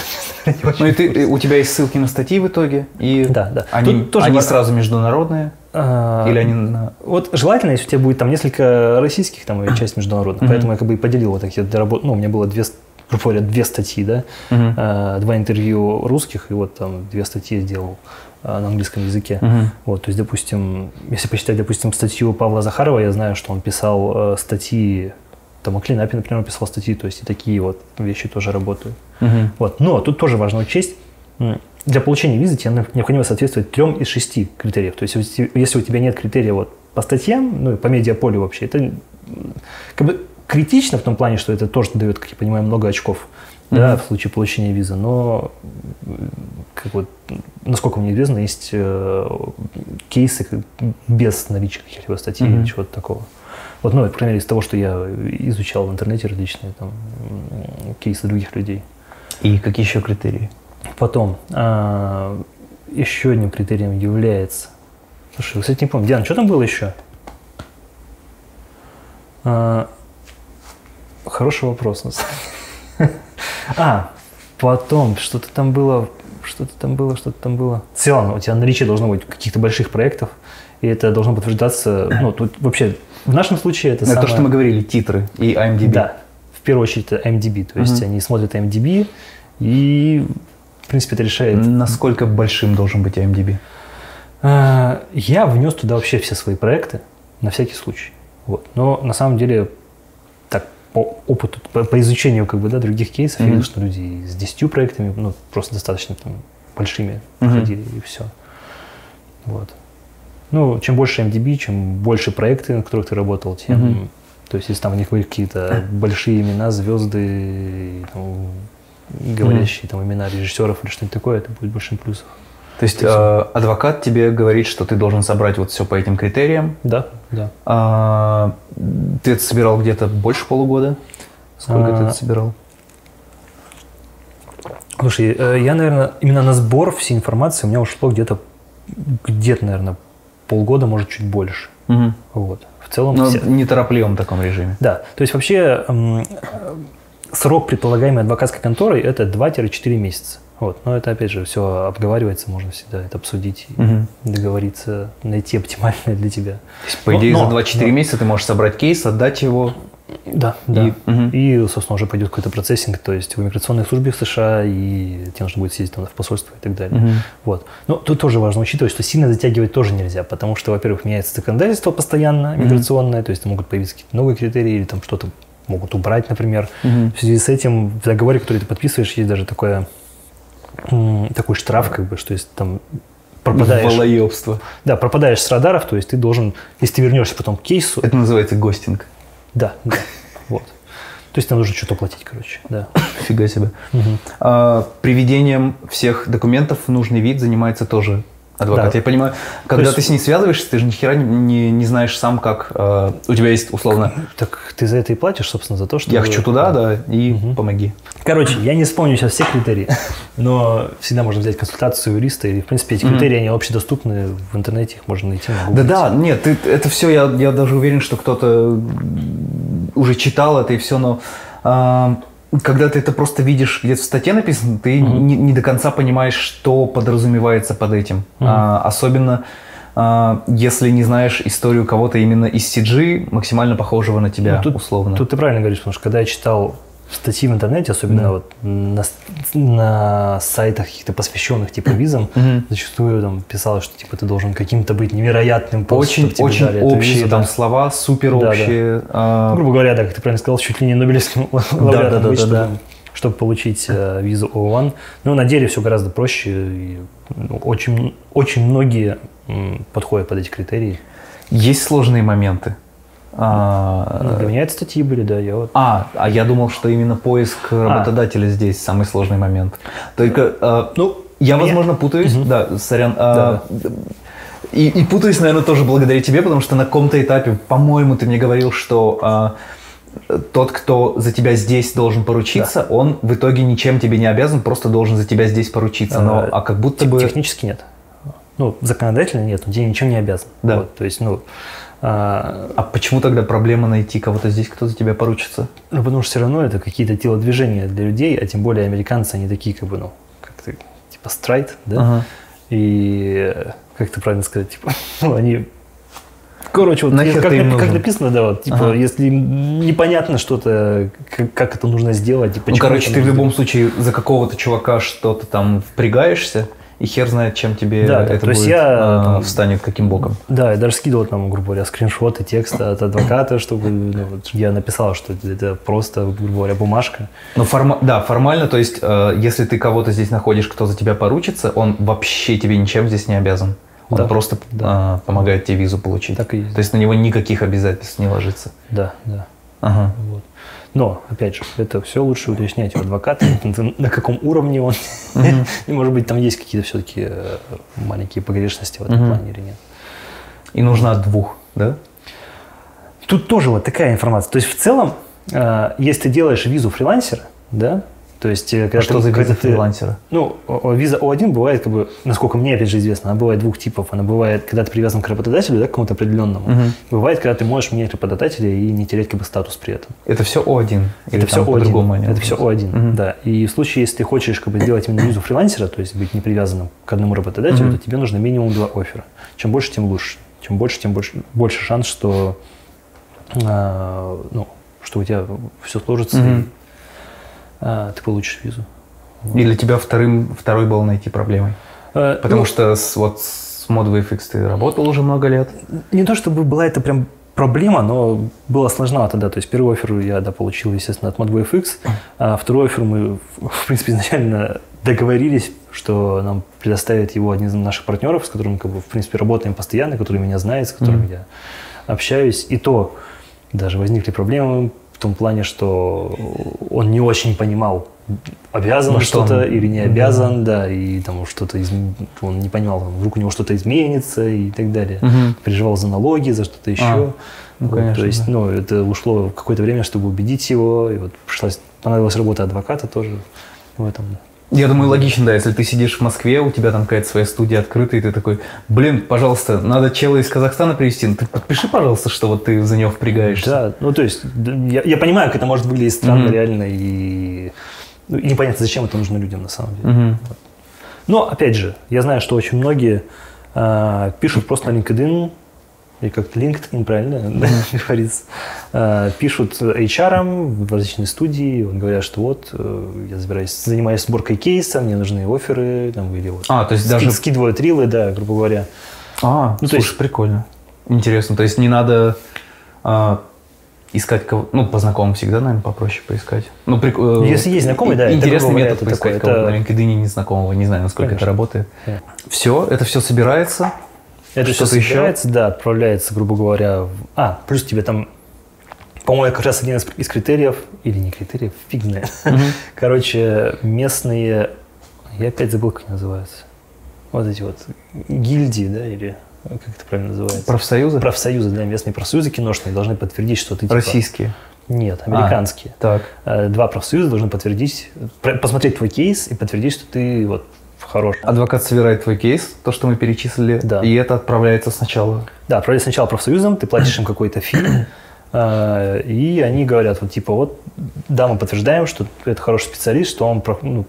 Ну и ты, у тебя есть ссылки на статьи в итоге, и Да, да. они, Тут тоже они сразу международные, или они. Вот желательно, если у тебя будет там несколько российских, там и часть международных. Мгм. Поэтому я как бы и поделил вот такие доработ... Ну, у меня было две, грубо говоря, две статьи, да. А, два интервью русских, и вот там две статьи сделал а, на английском языке. Мгм. Вот, то есть, допустим, если посчитать, допустим, статью Павла Захарова, я знаю, что он писал э, статьи там о клинапе, например, писал статьи, то есть и такие вот вещи тоже работают. Мгм. Вот. Но тут тоже важно учесть, для получения визы тебе необходимо соответствовать трем из шести критериев. То есть если- у тебя нет критерия вот по статьям, ну и по медиаполю вообще, это как бы критично в том плане, что это тоже дает, как я понимаю, много очков да, в случае получения визы, но как вот, насколько мне известно, есть э, кейсы без наличия каких-либо статей Мгм. или чего-то такого. Вот, ну, по крайней мере, из того, что я изучал в интернете различные там кейсы других людей. И какие еще критерии? Потом, а, еще одним критерием является... Слушай, я, кстати, не помню. Диана, что там было еще? А, хороший вопрос. на самом деле. А, потом, что-то там было, что-то там было, что-то там было. В целом, у тебя наличие должно быть каких-то больших проектов, и это должно подтверждаться, ну, тут вообще, в нашем случае это Это то, самое- что мы говорили, титры и IMDb. да, в первую очередь это MDB, то есть Мгм. они смотрят MDB и, в принципе, это решает. Насколько большим должен быть IMDb? А, Я внес туда вообще все свои проекты на всякий случай. Вот. Но на самом деле, так, по опыту, по, по изучению как бы, да, других кейсов, я Мгм. видел, что люди с 10 проектами, ну, просто достаточно там, большими Мгм. ходили, и все. Вот. Ну, чем больше MDB, чем больше проекты, на которых ты работал, тем... Мгм. То есть, если там у них были какие-то большие имена, звезды, там, говорящие там имена режиссеров или что-нибудь такое, это будет большим плюсом. То есть э, адвокат тебе говорит, что ты должен собрать вот все по этим критериям. Да, да. А, ты это собирал где-то больше полугода? Сколько ты А, это собирал? Слушай, э, я, наверное, именно на сбор всей информации у меня ушло где-то, где-то, наверное, полгода, может, чуть больше. Мгм. Вот. В целом, Ну, вся- в неторопливом таком режиме. да. То есть вообще срок предполагаемой адвокатской конторы это 2-4 месяца. Вот. Но это, опять же, все обговаривается, можно всегда это обсудить Мгм. договориться, найти оптимальное для тебя. То есть, по Но- идее, но- за 2-4 но- месяца ты можешь собрать кейс, отдать его. Да, да. И- мгм. И, собственно, уже пойдет какой-то процессинг, то есть в иммиграционной службе в США, и тебе нужно будет съездить там в посольство и так далее. Мгм. Вот. Но тут тоже важно учитывать, что сильно затягивать тоже нельзя, потому что, во-первых, меняется законодательство постоянно, миграционное, то есть могут появиться какие-то новые критерии или там что-то могут убрать, например. Мгм. В связи с этим в договоре, который ты подписываешь, есть даже такое, такой штраф, как бы, что если там пропадаешь, Волоебство. да, пропадаешь с радаров, то есть ты должен, если ты вернешься потом к кейсу, Это называется гостинг. да, да, вот. То есть там нужно что-то платить, короче, да. Фига себе. Мгм. А, приведением всех документов в нужный вид занимается тоже адвокат. Да. Я понимаю, когда есть- ты с ней связываешься, ты же ни хера не, не, не знаешь сам, как... а, у тебя есть, условно, Так ты за это и платишь, собственно, за то, что... я хочу туда, да, и Мгм. помоги. Короче, я не вспомню сейчас все критерии, но всегда можно взять консультацию юриста, и, в принципе, эти критерии, они общедоступны в интернете, их можно найти. на Google. Да-да, нет, ты- это все, я, я даже уверен, что кто-то уже читал это и все, но а, когда ты это просто видишь где-то в статье написано, ты не, не до конца понимаешь, что подразумевается под этим. А, особенно а, если не знаешь историю кого-то именно из CG, максимально похожего на тебя, Ну, тут, условно. Тут ты правильно говоришь, потому что когда я читал статьи в интернете, особенно вот на, на сайтах каких-то посвященных типа визам, Мгм. зачастую там писалось, что типа ты должен каким-то быть невероятным, просто, Очень, очень общие визу, там да. слова, супер Да, да. общие. а, грубо говоря, да, как ты правильно сказал, чуть ли не Нобелевским да, лауреатом да, да, чтобы, да. чтобы получить э, визу O1. Но на деле все гораздо проще. И, ну, очень, очень многие м, подходят под эти критерии. Есть сложные моменты. А, Ну, для меня это статьи были, да, я вот... А, а я думал, что именно поиск работодателя здесь самый сложный момент. Только, э, ну, я, меня- возможно, путаюсь, да, сорян. э, и, и путаюсь, наверное, тоже благодаря тебе, потому что на каком-то этапе, по-моему, ты мне говорил, что э, тот, кто за тебя здесь должен поручиться, он в итоге ничем тебе не обязан, просто должен за тебя здесь поручиться. Но, а как будто Тех- бы... Технически нет. Ну, законодательно нет, он тебе ничем не обязан. Да. Вот, то есть, ну, а, А почему тогда проблема найти кого-то здесь, кто за тебя поручится? ну, потому что все равно это какие-то телодвижения для людей, а тем более американцы, они такие, как бы, ну, как то типа страйт, да? Ага. И, э, как это правильно сказать, типа, ну, они... Короче, вот Нахер как, как нужен? написано, да, вот, типа, Ага. если непонятно что-то, как, как это нужно сделать, и Ну, короче, ты в любом случае за какого-то чувака что-то там впрягаешься, и хер знает, чем тебе Да, это то есть будет, я, а, там, встанет, каким боком. Да, я даже скидывал там, грубо говоря, скриншоты текста от адвоката, чтобы ну, вот я написал, что это просто, грубо говоря, бумажка. Ну, форма- да, формально, то есть, э, если ты кого-то здесь находишь, кто за тебя поручится, он вообще тебе ничем здесь не обязан. Он Да, просто да. э, помогает тебе визу получить. Так и есть. То есть на него никаких обязательств не ложится. Да, да. Ага. Вот. Но, опять же, это все лучше уточнять у адвоката, на- каком уровне он. И, может быть, там есть какие-то все-таки маленькие погрешности в этом плане или нет. И нужно от двух, да? Тут тоже вот такая информация. То есть, в целом, э, если ты делаешь визу фрилансера, да, то есть, э, когда А что ты- за когда виза фрилансера? Ну, виза О1 бывает, как бы, насколько мне, опять же, известно, она бывает двух типов. Она бывает, когда ты привязан к работодателю, да, к кому-то определенному. Мгм. Бывает, когда ты можешь менять работодателя и не терять как бы статус при этом. Это все О1? Или это все там по-другому О1. они Это все называются? О1, Мгм. да. И в случае, если ты хочешь как бы, сделать именно визу фрилансера, то есть быть не привязанным к одному работодателю, Мгм. то тебе нужно минимум два оффера. Чем больше, тем лучше. Чем больше, тем больше, больше шанс, что, а, ну, что у тебя все сложится, и а, ты получишь визу. И для тебя вторым, второй был найти проблемой? Э, Потому ну, что с, вот с ModWaveX ты работал уже много лет. Не то чтобы была это прям проблема, но было сложновато, да. То есть первый офер я да, получил, естественно, от ModWaveX, а второй офер мы, в принципе, изначально договорились, что нам предоставит его один из наших партнеров, с которым, как бы, в принципе, работаем постоянно, который меня знает, с которым Мгм. я общаюсь. И то даже возникли проблемы в том плане, что он не очень понимал, обязан Во он что он- что-то или не Да. обязан, да, и там что-то изм- он не понимал, вдруг у него что-то изменится и так далее Мгм. переживал за налоги, за что-то еще. А, ну, Вот, конечно, то есть, да. ну, это ушло какое-то время, чтобы убедить его, и вот пришлось, понадобилась работа адвоката тоже в этом. Я думаю, логично, да, если ты сидишь в Москве, у тебя там какая-то своя студия открыта, и ты такой, блин, пожалуйста, надо чела из Казахстана привезти, ну ты подпиши, пожалуйста, что вот ты за него впрягаешься. Да, ну, то есть, я, я понимаю, как это может выглядеть странно, Мгм. реально, и, ну, и непонятно, зачем это нужно людям на самом деле. Мгм. Но, опять же, я знаю, что очень многие а, пишут просто на LinkedIn, или как-то LinkedIn, правильно да, говорится, а, пишут HR в различные студии, вот говорят, что вот, э, я забираюсь, занимаюсь сборкой кейса, мне нужны оферы, там, или вот А, то есть ски- даже... скидывают рилы, да, грубо говоря. А, Ну, то слушай, есть- прикольно. Интересно, то есть не надо а, искать кого ну, по знакомым всегда, наверное, попроще поискать. Ну, прик- э, Если есть знакомый, да, Интересный метод это поискать такое, кого-то это- на LinkedIn незнакомого, не знаю, насколько Конечно. это работает. Да. Все, это все собирается. Это все Что-то еще? собирается, да, отправляется, грубо говоря. в- А, плюс тебе там, по-моему, как раз один из, из критериев, или не критериев, фиг знает. Короче, местные, я опять забыл, как они называются. Вот эти вот гильдии, да, или как это правильно называется? Профсоюзы? Профсоюзы, да, местные профсоюзы киношные должны подтвердить, что ты типа... Российские. Нет, американские. Так. Э, Два профсоюза должны подтвердить, про- посмотреть твой кейс и подтвердить, что ты вот хорош. Адвокат собирает твой кейс, то, что мы перечислили, Да. и это отправляется сначала. Да, отправляй сначала профсоюзом, ты платишь им какой-то фи, э, и они говорят, вот типа, вот, да, мы подтверждаем, что это хороший специалист, что он, ну,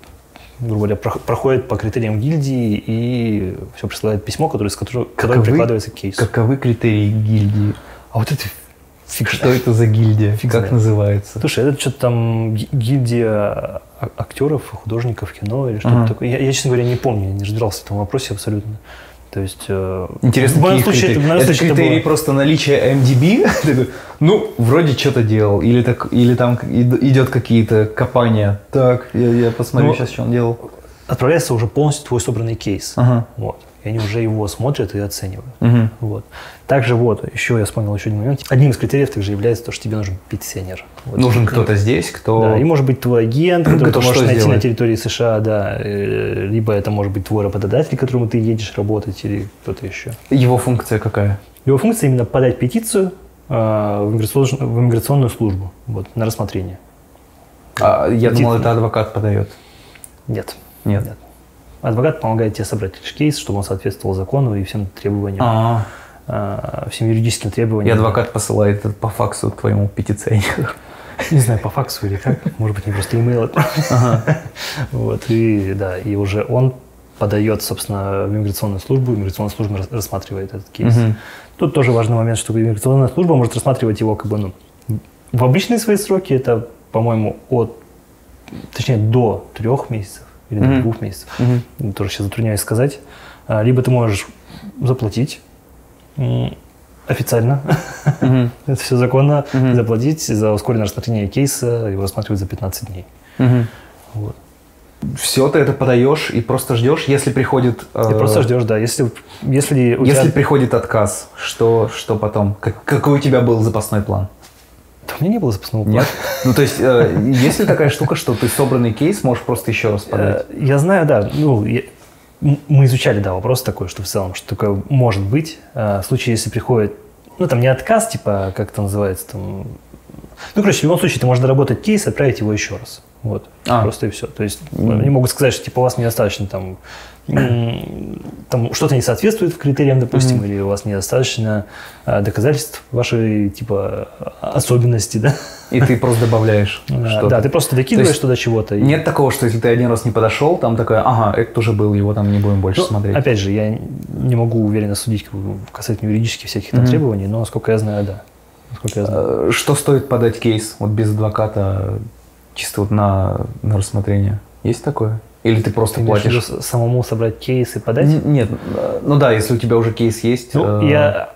грубо говоря, про- проходит по критериям гильдии и все присылает письмо, которое, с которого, которое прикладывается к кейсу. Каковы критерии гильдии? А вот это фиг Что это за гильдия? Фиг как знает. называется? Слушай, это что-то там ги- гильдия а- актеров, художников кино или что-то Ага. такое. Я, я, честно говоря, не помню, я не разбирался в этом вопросе абсолютно. То есть... э, Интересно, в моем случае, это, критерии? в моем это случае это критерии было- просто наличия MDB? Ну, вроде что-то делал. Или, так, или там идет какие-то копания. Так, я, я посмотрю Ну, сейчас, что он делал. отправляется уже полностью твой собранный кейс. Ага. Вот. И они уже его смотрят и оценивают. Мгм. Вот. Также вот, еще я вспомнил еще один момент. Одним из критериев также является то, что тебе нужен пенсионер. Вот. Нужен кто-то здесь, кто... Да, и может быть твой агент, который ты можешь найти на сделает? территории США, да, э, либо это может быть твой работодатель, к которому ты едешь работать, или кто-то еще. Его функция какая? Его функция именно подать петицию э, в, иммиграцион- в иммиграционную службу вот, на рассмотрение. А, я Ди- думал, это адвокат подает. Нет. Нет. Нет. Адвокат помогает тебе собрать лишь кейс, чтобы он соответствовал закону и всем требованиям, А, э, всем юридическим и требованиям. адвокат посылает по факсу твоему петиционеру. Не знаю, по факсу или как. Может быть, они просто имейл отправили. Вот, и да, и уже он подает, собственно, в иммиграционную службу, иммиграционная служба рас- рассматривает этот кейс. Тут тоже важный момент, что иммиграционная служба может рассматривать его как бы, ну, в обычные свои сроки, это, по-моему, от, точнее, до трех месяцев, или на Мгм. двух месяцев. Мгм. Тоже сейчас затрудняюсь сказать. А, Либо ты можешь заплатить официально, Мгм. это все законно, Мгм. заплатить за ускоренное рассмотрение кейса, его рассматривают за 15 дней. Мгм. Вот. Все, ты это подаешь и просто ждешь, если приходит... Ты э, просто ждешь, да. Если, если у Если тебя... приходит отказ, что, что потом? Как- какой у тебя был запасной план? Да у меня не было запасного плана. Нет? Ну, то есть, э, есть ли такая штука, что ты собранный кейс можешь просто еще раз подать? Э, Я знаю, да. Ну, я- мы изучали, да, вопрос такой, что в целом, что такое может быть. Э, В случае, если приходит, ну, там не отказ, типа, как это называется, там... Ну, короче, в любом случае, ты можешь доработать кейс и отправить его еще раз. Вот. А. Просто и все. То есть они могут сказать, что типа у вас недостаточно там, там что-то не соответствует критериям, допустим, или у вас недостаточно э, доказательств вашей типа особенности, да. И ты просто добавляешь А, что-то. Да, ты просто докидываешь туда чего-то. Нет такого, что если ты один раз не подошел, там такое, ага, это уже был, его там не будем больше Ну, смотреть. Опять же, я не могу уверенно судить касательно юридических всяких там требований, но насколько я знаю, да. Насколько я знаю. Э, Что стоит подать кейс вот без адвоката, чисто вот на, на рассмотрение? Есть такое? Или ты просто Ты платишь? самому собрать кейс и подать? Н- Нет, э, ну да, если у тебя уже кейс есть. Ну, э, я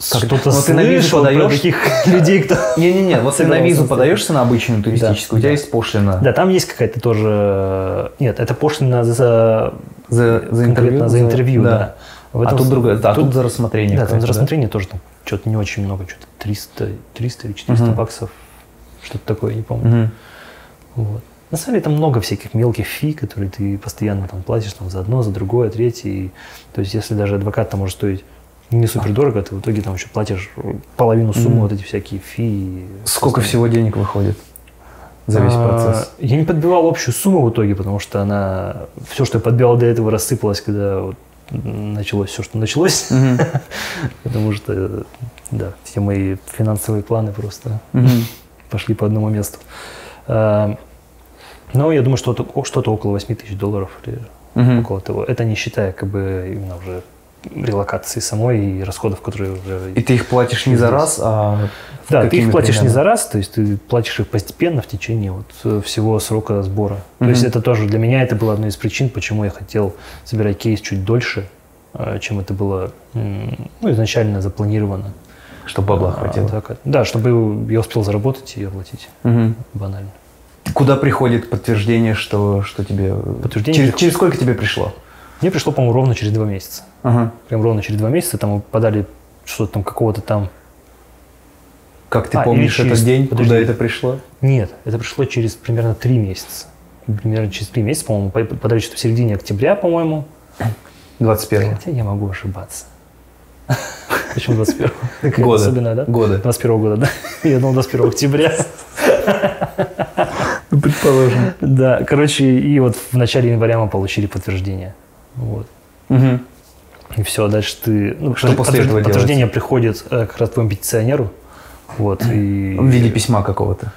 что-то ну, ты на визу подаешь? таких людей, кто... Не-не-не, вот ты на визу подаешься на обычную туристическую, у тебя да. есть пошлина Да, там есть какая-то тоже... Нет, это пошлина за... за, за интервью. за интервью, да. В А этом тут другое, да, тут, за рассмотрение. Да, там за рассмотрение тоже там что-то не очень много, что-то 300, 300 или 400 Мгм. баксов, что-то такое, не помню. Вот. На самом деле там много всяких мелких фи, которые ты постоянно там платишь там, за одно, за другое, третье. И, то есть если даже адвокат там может стоить не супер дорого, ты в итоге там еще платишь половину суммы, Мгм. вот эти всякие фи. и Сколько остальное. всего денег выходит за весь А, процесс? Я не подбивал общую сумму в итоге, потому что она все, что я подбивал до этого, рассыпалось, когда вот началось все, что началось. Мгм. Потому что, да, все мои финансовые планы просто Мгм. пошли по одному месту. А, Но я думаю, что что-то около 8 тысяч долларов или Мгм. около того. Это не считая как бы именно уже релокации самой и расходов, которые уже... И ты их платишь не за раз, а да, ты их платишь не примерно? за раз, то есть ты платишь их постепенно в течение вот э, всего срока сбора. То Мгм. есть это тоже для меня это была одной из причин, почему я хотел собирать кейс чуть дольше, э, чем это было ну, изначально запланировано. Чтобы бабла А, хватило. так, да, чтобы я успел заработать и оплатить. Мгм. Банально. Куда приходит подтверждение, что, что тебе... Подтверждение Через, через сколько тебе пришло? Мне пришло, по-моему, ровно через два месяца. Ага. Прям ровно через два месяца. Там подали что-то там какого-то там... Как ты А, помнишь через- этот день, подожди. куда это пришло? Нет, это пришло через примерно три месяца. Примерно через три месяца, по-моему, по- подали что-то в середине октября, по-моему. 21 Хотя я могу ошибаться. Почему 21 Какая-то Года. Особенная, да? Года. 21 года, да? Я думал, 21 октября. Ну, предположим. Да, короче, и вот в начале января мы получили подтверждение. Вот. Мгм. И все, дальше ты... ну, Что после этого? Подтверждение приходит э, как раз твоему петиционеру. Вот, и... В виде письма какого-то.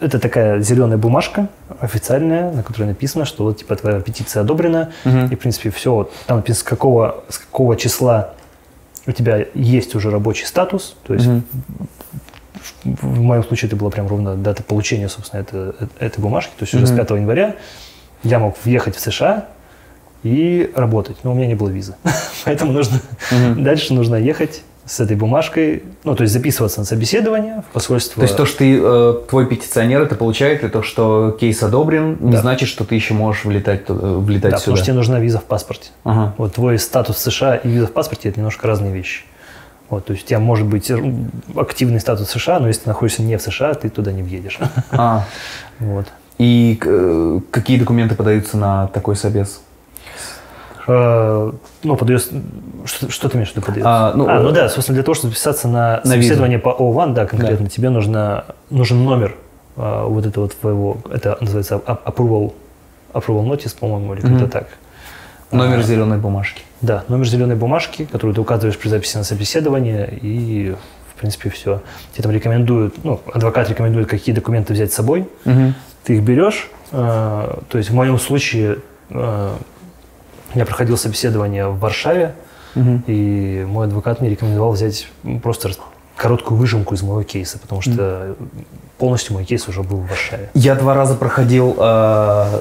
Это такая зеленая бумажка официальная, на которой написано, что вот типа твоя петиция одобрена. Мгм. И, в принципе, все. Там написано, с какого, с какого числа у тебя есть уже рабочий статус. То есть Мгм. в, в моем случае это была прям ровно дата получения, собственно, это, этой бумажки. То есть уже с Мгм. 5 января я мог въехать в США и работать. Но у меня не было визы. Поэтому нужно дальше нужно ехать с этой бумажкой, ну, то есть записываться на собеседование в посольство. То есть то, что ты, э, твой петиционер это получает, и то, что кейс одобрен, не Да. значит, что ты еще можешь влетать, э, влетать да, потому сюда. что тебе нужна виза в паспорте. Ага. Вот твой статус в США и виза в паспорте – это немножко разные вещи. Вот, то есть у тебя может быть активный статус в США, но если ты находишься не в США, ты туда не въедешь. А, Вот. и э, какие документы подаются на такой собес? Э, Ну, подается... Что, что ты имеешь в виду подается? А, ну, э, да, собственно, для того, чтобы записаться на, На собеседование по O1, да, конкретно, тебе нужно, нужен номер а, вот этого твоего, это называется approval, approval notice, по-моему, или как-то Мгм. так. Номер А, зеленой бумажки. Да, номер зеленой бумажки, которую ты указываешь при записи на собеседование, и, в принципе, все. Тебе там рекомендуют, ну, адвокат рекомендует, какие документы взять с собой. Мгм. Ты их берешь, э, то есть в моем случае э, я проходил собеседование в Варшаве, Мгм. и мой адвокат мне рекомендовал взять просто короткую выжимку из моего кейса, потому что полностью мой кейс уже был в Варшаве. Я два раза проходил э,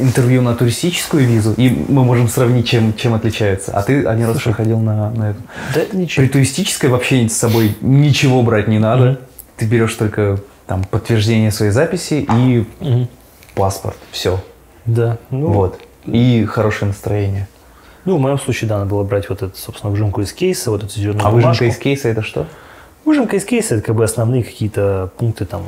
интервью на туристическую визу, и мы можем сравнить, чем, чем отличается. А ты один раз проходил на, на эту. Да, При ничего. туристической вообще с собой ничего брать не надо. Мгм. Ты берешь только там подтверждение своей записи и Мгм. паспорт. Все. Да. Ну, Вот. И хорошее настроение. Ну, в моем случае, да, надо было брать вот эту, собственно, выжимку из кейса, вот эту зеленую А выжимка бумажку. из кейса это что? Выжимка из кейса – это как бы основные какие-то пункты, там,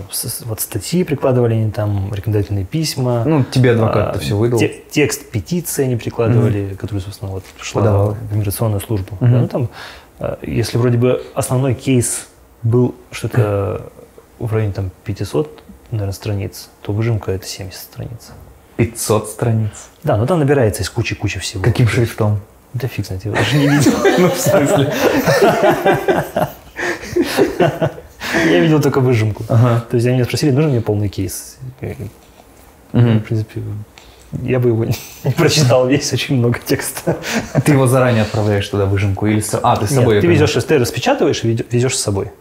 вот статьи прикладывали они там, рекомендательные письма. Ну, тебе адвокат А, все выдал. те- текст петиции они прикладывали, которую, собственно, вот шла Подавал. в миграционную службу. Мгм. Да, ну, там, а, если вроде бы основной кейс был что-то в районе там 500, наверное, страниц, то выжимка – это 70 страниц. 500 страниц. Да, но там набирается из кучи-кучи всего. Каким шрифтом? Да фиг знает, я даже не видел. Ну, в смысле? Я видел только выжимку. Ага. То есть они меня спросили, нужен мне полный кейс? Мгм. В принципе, я бы его не прочитал весь, очень много текста. Ты его заранее отправляешь туда выжимку или. А, ты с собой Нет, ты везешь, ты распечатываешь и везешь с собой.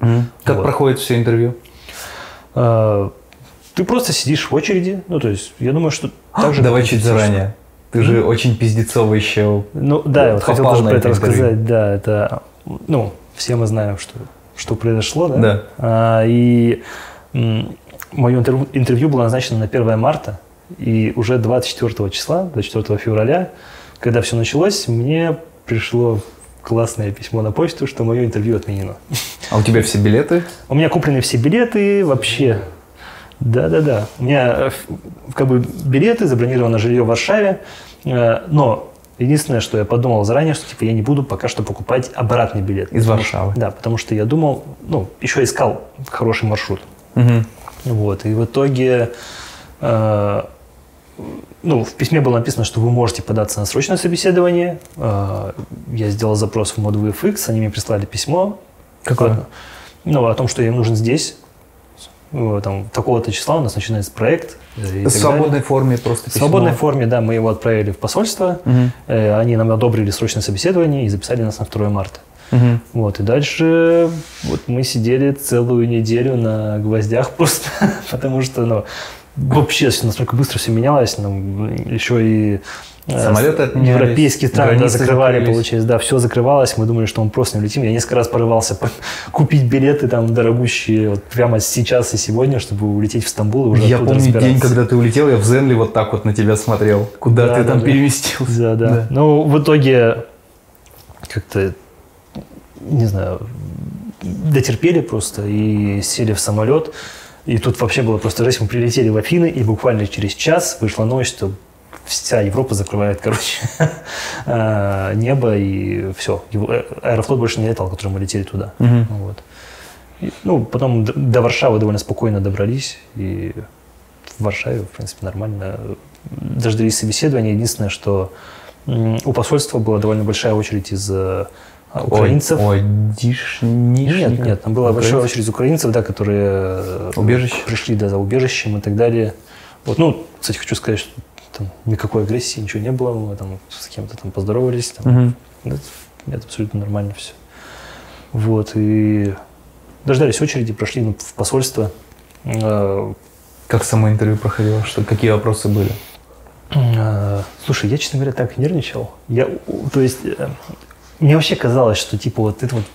Как Вот. проходит все интервью? А, Ты просто сидишь в очереди. Ну, то есть, я думаю, что так же... Давай чуть заранее. Ты же очень пиздецовый еще. Ну, да, я вот хотел тоже про это интервью. рассказать. Да, это... Ну, все мы знаем, что, что произошло, да? Да. А, и мое интервью, интервью было назначено на 1 марта, и уже 24 числа, 24 февраля, когда все началось, мне пришло классное письмо на почту, что мое интервью отменено. А у тебя все билеты? У меня куплены все билеты вообще. Да-да-да. У меня э, как бы билеты, забронировано жилье в Варшаве. Э, Но единственное, что я подумал заранее, что типа я не буду пока что покупать обратный билет. Из Варшавы. Да, потому что я думал, ну, еще искал хороший маршрут. Мгм. Вот. И в итоге, э, ну, в письме было написано, что вы можете податься на срочное собеседование. Э, я сделал запрос в мод VFX, они мне прислали письмо. Какое? Ну, о том, что я им нужен здесь. Вот, Там, такого-то числа у нас начинается проект. э, В свободной далее. форме просто В свободной форме, да, мы его отправили в посольство. Мгм. Э, Они нам одобрили срочное собеседование и записали нас на 2 марта. Мгм. Вот, и дальше вот мы сидели целую неделю на гвоздях просто, потому что, ну, вообще настолько быстро все менялось, ну, еще и э, Самолеты отменялись, европейские страны да, закрывали, закрылись. получается, да, все закрывалось, мы думали, что мы просто не улетим. Я несколько раз порывался по- купить билеты там дорогущие вот прямо сейчас и сегодня, чтобы улететь в Стамбул и уже Я помню день, когда ты улетел, я в Зенли вот так вот на тебя смотрел. Куда Да, ты да, там да. переместился. Да, да, Да. Ну, в итоге как-то, не знаю, дотерпели просто и сели в самолет. И тут вообще было просто жесть. Мы прилетели в Афины, и буквально через час вышла новость, что вся Европа закрывает, короче, а, небо, и все. Аэрофлот больше не летал, который мы летели туда. Мгм. Вот. И, ну, потом до Варшавы довольно спокойно добрались, и в Варшаве, в принципе, нормально. Дождались собеседования. Единственное, что у посольства была довольно большая очередь из э, украинцев. Ой, дишнишников. Нет, нет, там была большая Украинцев? очередь из украинцев, да, которые э, Убежище? пришли да, за убежищем и так далее. Вот, ну, кстати, хочу сказать, что там никакой агрессии, ничего не было. Мы там с кем-то там поздоровались. Там, Мгм. это, это абсолютно нормально все. Вот, и дождались очереди, прошли ну, в посольство. Э, Как само интервью проходило? Что, какие вопросы были? э, Слушай, я, честно говоря, так нервничал. Я, то есть, э, мне вообще казалось, что, типа, вот это вот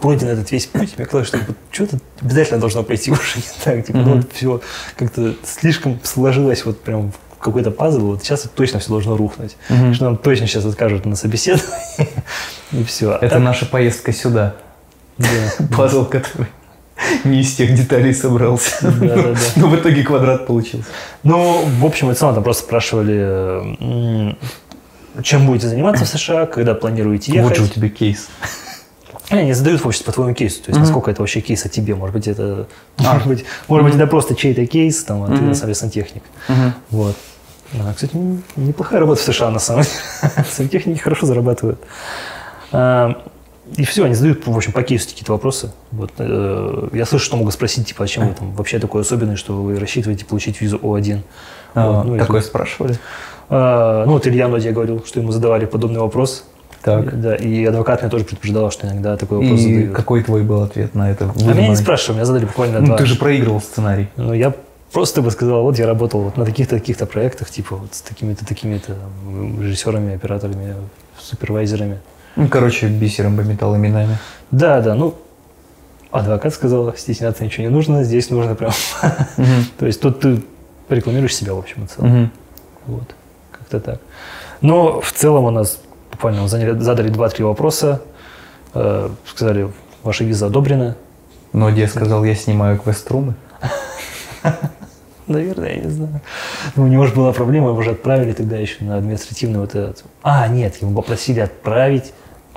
пройден этот весь путь, мне казалось, что вот, что-то обязательно должно пройти уже не так. Типа, ну, Мгм. вот все как-то слишком сложилось вот прям какой-то пазл, вот сейчас точно все должно рухнуть. Мгм. Что нам точно сейчас откажут на собеседовании, и все. Это наша поездка сюда. Да. Пазл, который не из тех деталей собрался. Да, да, да. Но в итоге квадрат получился. Ну, в общем и целом, там просто спрашивали, чем будете заниматься в США, когда планируете ехать. Вот же у тебя кейс. Они задают вообще по твоему кейсу, то есть Мгм. насколько это вообще кейс о тебе, может быть это, может быть, может быть это просто чей-то кейс, там, а ты Мгм. на самом деле сантехник. Вот. А, кстати, неплохая работа в США на самом деле. Сантехники хорошо зарабатывают. А, И все, они задают, в общем, по кейсу какие-то вопросы. Вот, э, я слышу, что могут спросить, типа, а чем вы там вообще такой особенный, что вы рассчитываете получить визу О1? А, Вот, ну, Такое тут- спрашивали? а, Ну, вот Илья Ноди говорил, что ему задавали подобный вопрос. Так. Да, и адвокат меня тоже предупреждал, что иногда такой вопрос И задают. какой твой был ответ на это? А меня не спрашивали, меня задали буквально Ну, два. ты же проигрывал сценарий. Ну, я просто бы сказал, вот я работал вот на таких-то, таких-то проектах, типа вот с такими-то, такими-то режиссерами, операторами, супервайзерами. Ну, короче, бисером пометал именами. Да, да, ну, адвокат сказал, стесняться ничего не нужно, здесь нужно прям... То есть тут ты рекламируешь себя, в общем и целом. Вот, как-то так. Но в целом у нас буквально задали два-три вопроса, э, сказали, ваша виза одобрена. Но я сказал, я снимаю квест-румы. Наверное, я не знаю. Ну, у него же была проблема, его же отправили тогда еще на административный вот этот. А, нет, его попросили отправить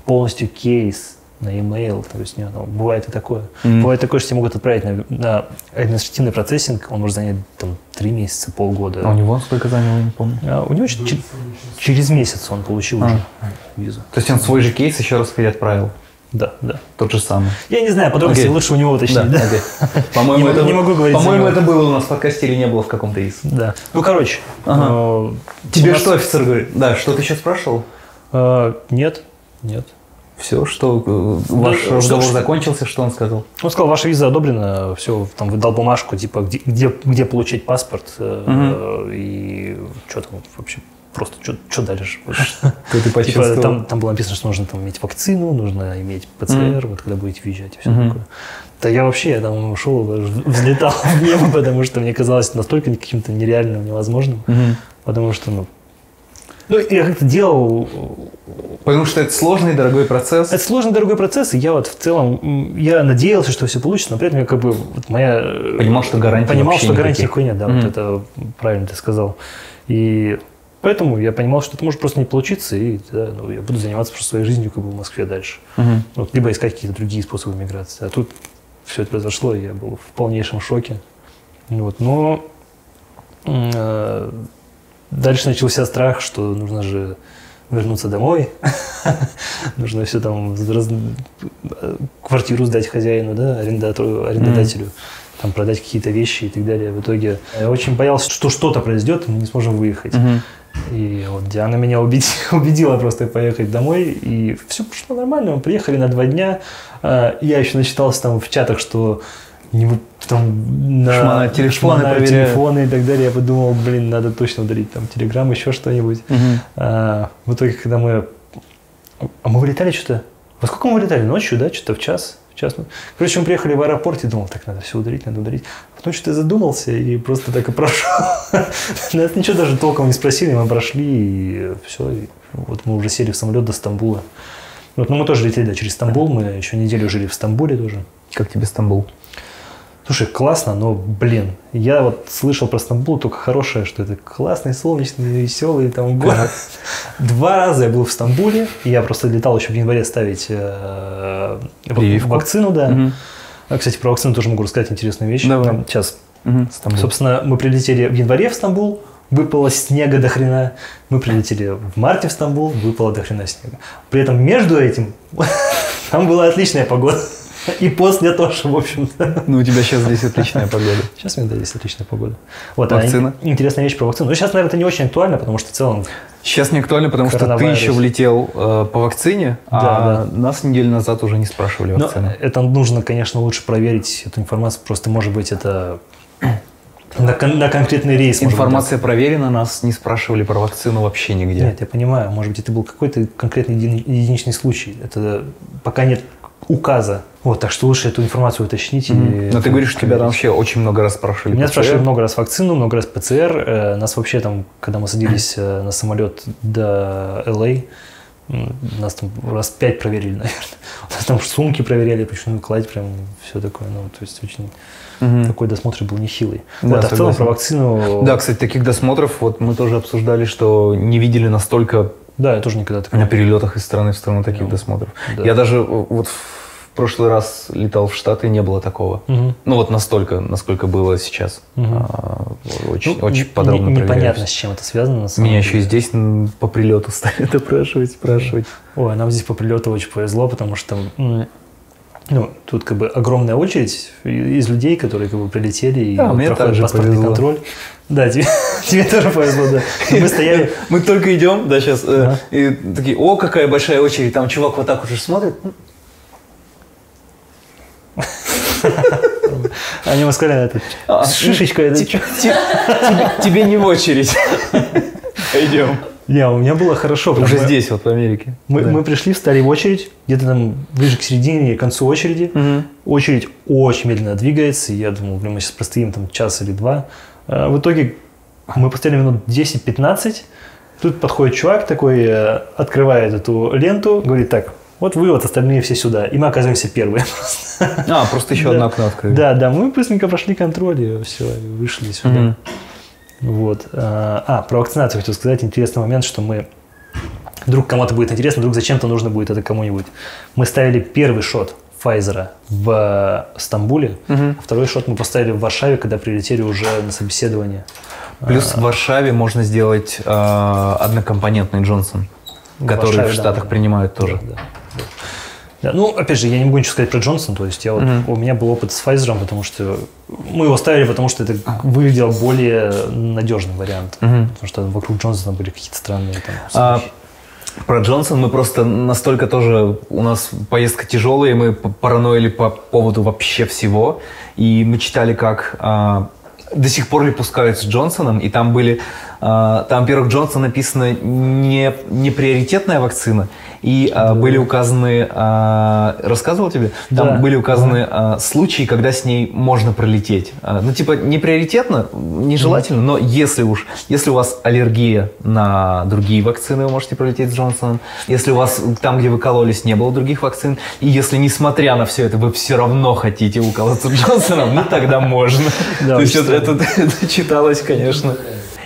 полностью кейс на e-mail. То есть, не, ну, бывает и такое. Мгм. Бывает такое, что тебя могут отправить на, на административный процессинг, он может занять там три месяца, полгода. А у него сколько заняло, не помню. А у него ч- через месяц он получил А. уже визу. То есть он свой же кейс еще раз переотправил. Да, да. Тот же самый. Я не знаю, подробности Окей. лучше у него уточнить. Да, окей. По-моему, это, не могу говорить По-моему, это было у нас в подкасте или не было в каком-то из. Да. Ну, короче. Ага. э, Тебе нас- что офицер говорит? Да, что ты сейчас спрашивал? э, Нет, нет. Все, что э, ваш что- разговор что- закончился, что он сказал? Он сказал, ваша виза одобрена, все, там выдал бумажку, типа, где, где, где получить паспорт, э, и что там вообще, просто что дальше? Что ты Типа, там, там было написано, что нужно там иметь вакцину, нужно иметь ПЦР, вот когда будете въезжать и все Мгм. такое. Да я вообще, я там ушел, взлетал в небо, потому что мне казалось настолько каким-то нереальным, невозможным, Мгм. потому что, ну, ну, я как-то делал Потому что это сложный, дорогой процесс. это сложный, дорогой процесс, и я вот в целом, я надеялся, что все получится, но при этом я как бы, вот моя... Понимал, что гарантий Понимал, что гарантий никаких. никакой нет, да, Мгм. вот это правильно ты сказал. И поэтому я понимал, что это может просто не получиться, и да, ну, я буду заниматься просто своей жизнью как бы в Москве дальше. Мгм. Вот, либо искать какие-то другие способы миграции. А тут все это произошло, и я был в полнейшем шоке. Вот, но э, дальше начался страх, что нужно же вернуться домой, нужно все там, раз- э, квартиру сдать хозяину, да, арендатору, арендодателю, там продать какие-то вещи и так далее. В итоге я очень боялся, что что-то произойдет, мы не сможем выехать. Мгм. И вот Диана меня убедила, просто поехать домой, и все пошло нормально. Мы приехали на два дня. А, Я еще начитался там в чатах, что не там на телефоны, проверяют. телефоны и так далее. Я подумал, блин, надо точно удалить там телеграм, еще что-нибудь. Мгм. А, в итоге, когда мы... А мы вылетали что-то... Во сколько мы вылетали? Ночью, да? Что-то в час? В час. ну. Короче, мы приехали в аэропорт и думал, так, надо все удалить, надо удалить. Потом что-то задумался и просто так и прошел. Нас ничего даже толком не спросили, мы прошли и все. И вот мы уже сели в самолет до Стамбула. Вот, ну, мы тоже летели да, через Стамбул, мы еще неделю жили в Стамбуле тоже. Как тебе Стамбул? Слушай, классно, но, блин, я вот слышал про Стамбул только хорошее, что это классный, солнечный, веселый там город. Два раза я был в Стамбуле, и я просто летал еще в январе ставить э, Прививку. вакцину, да. А, Кстати, про вакцину тоже могу рассказать интересную вещь. Давай. Там Сейчас. Стамбул. собственно, мы прилетели в январе в Стамбул, выпало снега до хрена. Мы прилетели в марте в Стамбул, выпало до хрена снега. При этом между этим там была отличная погода. И после тоже, в общем-то. Ну, у тебя сейчас здесь отличная погода. Сейчас у меня да, есть отличная погода. Вот, Вакцина? А, ин- интересная вещь про вакцину. Ну, сейчас, наверное, это не очень актуально, потому что в целом... Сейчас не актуально, потому что ты еще влетел э, по вакцине, а Да, нас неделю назад уже не спрашивали Но вакцину. это нужно, конечно, лучше проверить эту информацию. Просто, может быть, это на, кон- на конкретный рейс. может быть, Информация проверена, нас не спрашивали про вакцину вообще нигде. Нет, я понимаю. Может быть, это был какой-то конкретный еди- единичный случай. Это пока нет указа. Вот, так что лучше эту информацию уточнить. Мгм. или Но ты говоришь, что тебя там вообще очень много раз спрашивали. Меня ПЦР. спрашивали много раз вакцину, много раз ПЦР. Э, Нас вообще там, когда мы садились э, на самолет до ЛА, нас там раз пять проверили, наверное. У нас там сумки проверяли, причем кладь прям все такое. Ну, то есть очень Мгм. такой досмотр был нехилый. Да, вот, а в целом про вакцину... Да, кстати, таких досмотров вот мы тоже обсуждали, что не видели настолько Да, я тоже никогда такого на перелетах из страны в страну таких Ну, досмотров. да. Я даже э, вот в прошлый раз летал в Штаты, не было такого. Мгм. Ну вот настолько, насколько было сейчас. Мгм. А, очень, Ну, очень подробно не- Непонятно, с чем это связано. на самом Меня деле. еще и здесь по прилету стали допрашивать, спрашивать. Ой, нам здесь по прилету очень повезло, потому что Ну, тут как бы огромная очередь из людей, которые как бы прилетели и Да, мне проходят паспортный повезло. контроль. Да, тебе, тебе тоже повезло, да. Мы стояли, Мы только идем, да, сейчас, Ага. и такие, о, какая большая очередь, там чувак вот так уже смотрит. они мы сказали, это А, с шишечкой. это Ти- ти- тебе- не в очередь. Идем. Не, у меня было хорошо. Уже мы- здесь, вот в Америке. Мы, Да. мы пришли, встали в очередь, где-то там ближе к середине, к концу очереди. Мгм. Очередь очень медленно двигается, и я думал, блин, мы сейчас простоим там час или два. А в итоге мы постояли минут 10-15. Тут подходит чувак такой, э, открывает эту ленту, говорит, так, вот вы, вот остальные все сюда. И мы оказываемся первые. А, просто еще Да. одно окно открыли. Да, да, мы быстренько прошли контроль, и все, вышли сюда. Вот. А, а, про вакцинацию хотел сказать. Интересный момент, что мы... Вдруг кому-то будет интересно, вдруг зачем-то нужно будет это кому-нибудь. Мы ставили первый шот Pfizer в Стамбуле, а второй шот мы поставили в Варшаве, когда прилетели уже на собеседование. Плюс в Варшаве можно сделать э, однокомпонентный Джонсон, который Варшаве, в да, Штатах да. принимают тоже. Да, да, да. Ну, опять же, я не могу ничего сказать про Джонсон, то есть я вот, Мгм. у меня был опыт с Pfizer, потому что мы его ставили, потому что это выглядело более надежный вариант. Мгм. Потому что вокруг Джонсона были какие-то странные там А. Про Джонсон мы просто настолько тоже... У нас поездка тяжелая, мы параноили по поводу вообще всего. И мы читали, как а, до сих пор ли пускают с Джонсоном, и там были... а, там, во-первых, Джонсон написано не, не приоритетная вакцина, и а, были указаны... а, рассказывал тебе? Там Да. были указаны а, случаи, когда с ней можно пролететь. Ну, типа, не приоритетно, нежелательно, но если уж... Если у вас аллергия на другие вакцины, вы можете пролететь с Джонсоном. Если у вас там, где вы кололись, не было других вакцин, и если, несмотря на все это, вы все равно хотите уколоться Джонсоном, ну, тогда можно. Да, То есть это читалось, конечно.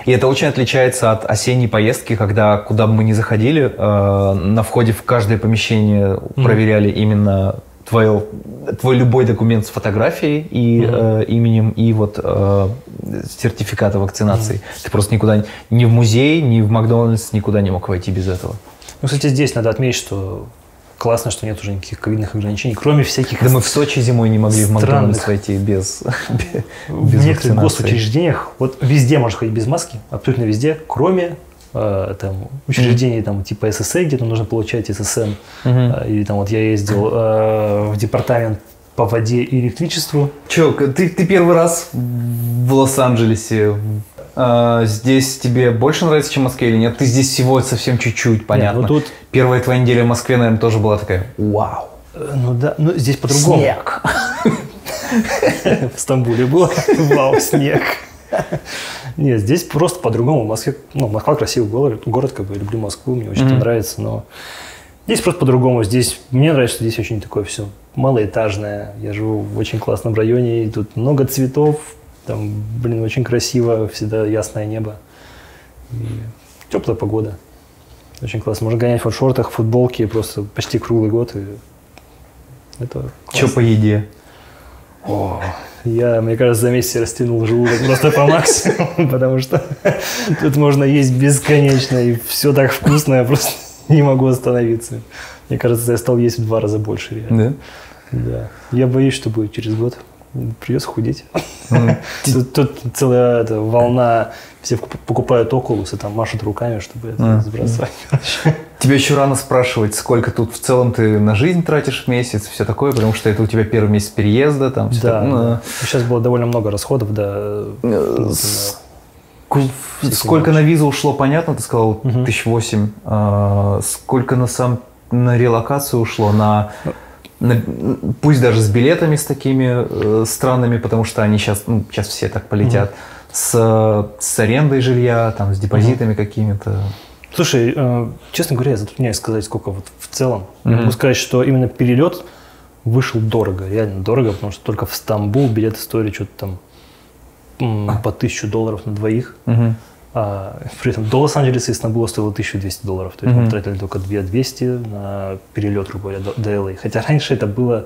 И это очень отличается от осенней поездки, когда куда бы мы ни заходили, э, на входе в каждое помещение проверяли именно твое, твой любой документ с фотографией и э, именем и вот э, сертификата вакцинации. Ты просто никуда ни в музей, ни в Макдональдс никуда не мог войти без этого. Ну, кстати, здесь надо отметить, что классно, что нет уже никаких ковидных ограничений, кроме всяких... Да мы в Сочи зимой не могли в. Макдональдс войти без, в без некоторых вакцинации. госучреждениях, вот везде можно ходить без маски, абсолютно везде, кроме э, там, учреждений там, типа ССС, где там нужно получать ССН, Мгм. э, или там вот я ездил э, в департамент по воде и электричеству. Че, ты, ты первый раз в Лос-Анджелесе. А, здесь тебе больше нравится, чем в Москве или нет? Ты здесь всего совсем чуть-чуть, понятно. ну тут- Первая твоя неделя в Москве, наверное, тоже была такая «Вау!» Э, Ну да, ну здесь по-другому. Снег. В Стамбуле было. Вау, снег. Нет, здесь просто по-другому. Москве, ну, Москва красивый город, город, как бы, я люблю Москву, мне очень там нравится, но здесь просто по-другому. Здесь, мне нравится, что здесь очень такое все малоэтажное. Я живу в очень классном районе, и тут много цветов, там, блин, очень красиво, всегда ясное небо. И теплая погода. Очень классно. Можно гонять в шортах, футболке просто почти круглый год. И это Че по еде? я, мне кажется, за месяц растянул желудок просто по максимуму, потому что тут можно есть бесконечно, и все так вкусно, я просто не могу остановиться. Мне кажется, я стал есть в два раза больше. реально. Да? Да. Я боюсь, что будет через год. Придется худеть. Тут, целая волна, все покупают окулусы, там машут руками, чтобы это сбрасывать. Тебе еще рано спрашивать, сколько тут в целом ты на жизнь тратишь в месяц, все такое, потому что это у тебя первый месяц переезда, там Да, такое. Ну. Сейчас было довольно много расходов, да. Э. Ку- Сколько на визу ушло, понятно, ты сказал, тысяч восемь. А, Сколько на сам на релокацию ушло, на, на- пусть даже с билетами с такими э, странными, потому что они сейчас, ну, сейчас все так полетят, с, с арендой жилья, там, с депозитами какими-то. Слушай, э, честно говоря, я затрудняюсь сказать, сколько вот в целом. Мгм. Могу сказать, что именно перелет вышел дорого, реально дорого, потому что только в Стамбул билеты стоили что-то там м, по тысячу долларов на двоих. Мгм. А при этом до Лос-Анджелеса и Стамбула стоило 1200 долларов. То есть мы Мгм. тратили только 2200 на перелет, грубо говоря, до, до LA. Хотя раньше это было,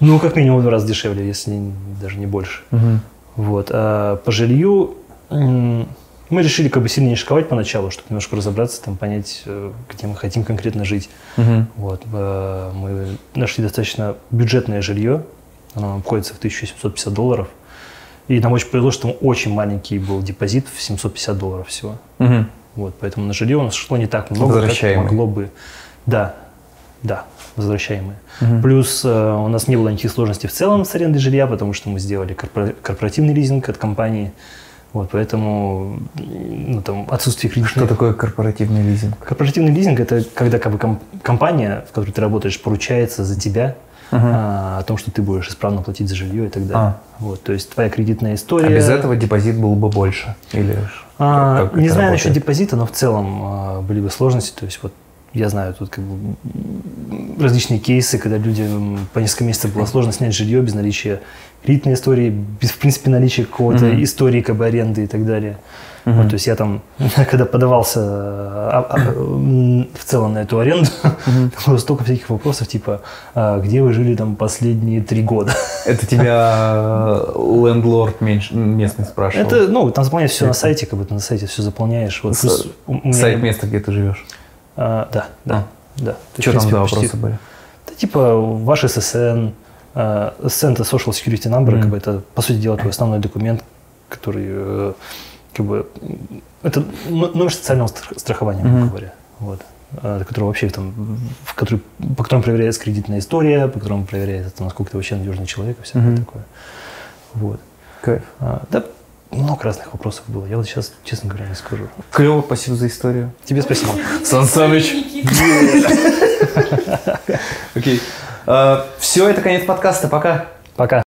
ну, как минимум в два раза дешевле, если не- даже не больше. Мгм. Вот. А по жилью Мы решили как бы сильно не шиковать поначалу, чтобы немножко разобраться, там, понять, э, где мы хотим конкретно жить. Вот, э, мы нашли достаточно бюджетное жилье, оно обходится в 1750 долларов. И нам очень повезло, что там очень маленький был депозит в 750 долларов всего. Мгм. Вот, поэтому на жилье у нас шло не так много, как могло бы. Да, да, возвращаемые. Плюс э, у нас не было никаких сложностей в целом с арендой жилья, потому что мы сделали корпора- корпоративный лизинг от компании. Вот, поэтому ну, там, отсутствие Что кредитных... такое корпоративный лизинг? Корпоративный лизинг – это когда как бы, ком- компания, в которой ты работаешь, поручается за тебя а, о том, что ты будешь исправно платить за жилье и так далее. А. Вот, то есть твоя кредитная история... А без этого депозит был бы больше? Или А, как не знаю насчет депозита, но в целом а, были бы сложности. То есть вот я знаю тут как бы различные кейсы, когда людям по несколько месяцев было сложно снять жилье без наличия кредитной истории, без, в принципе, наличия какого-то истории как бы аренды и так далее. Вот, то есть я там, когда подавался а, а, м, в целом на эту аренду, было столько всяких вопросов, типа, а, где вы жили там последние три года? Это тебя лендлорд местный спрашивал? Это, ну, там заполняешь все на сайте, как бы ты на сайте все заполняешь. Вот, плюс меня- Сайт места, где ты живешь. А, да, да, да. То есть, Что в там принципе, за почти- вопросы были? Да, типа ваш SSN, а, SSN это Social Security Number, как бы это, по сути дела, твой основной документ, который, э, как бы, это номер социального стра- страхования, грубо говоря, вот, а, который вообще там, в который, по которому проверяется кредитная история, по которому проверяется, там, насколько ты вообще надежный человек и всякое такое. Вот. Кайф. А, да, много разных вопросов было. Я вот сейчас, честно говоря, не скажу. Клево, спасибо за историю. Тебе спасибо. Сан Саныч. Окей. Все, это конец подкаста. Пока. Пока.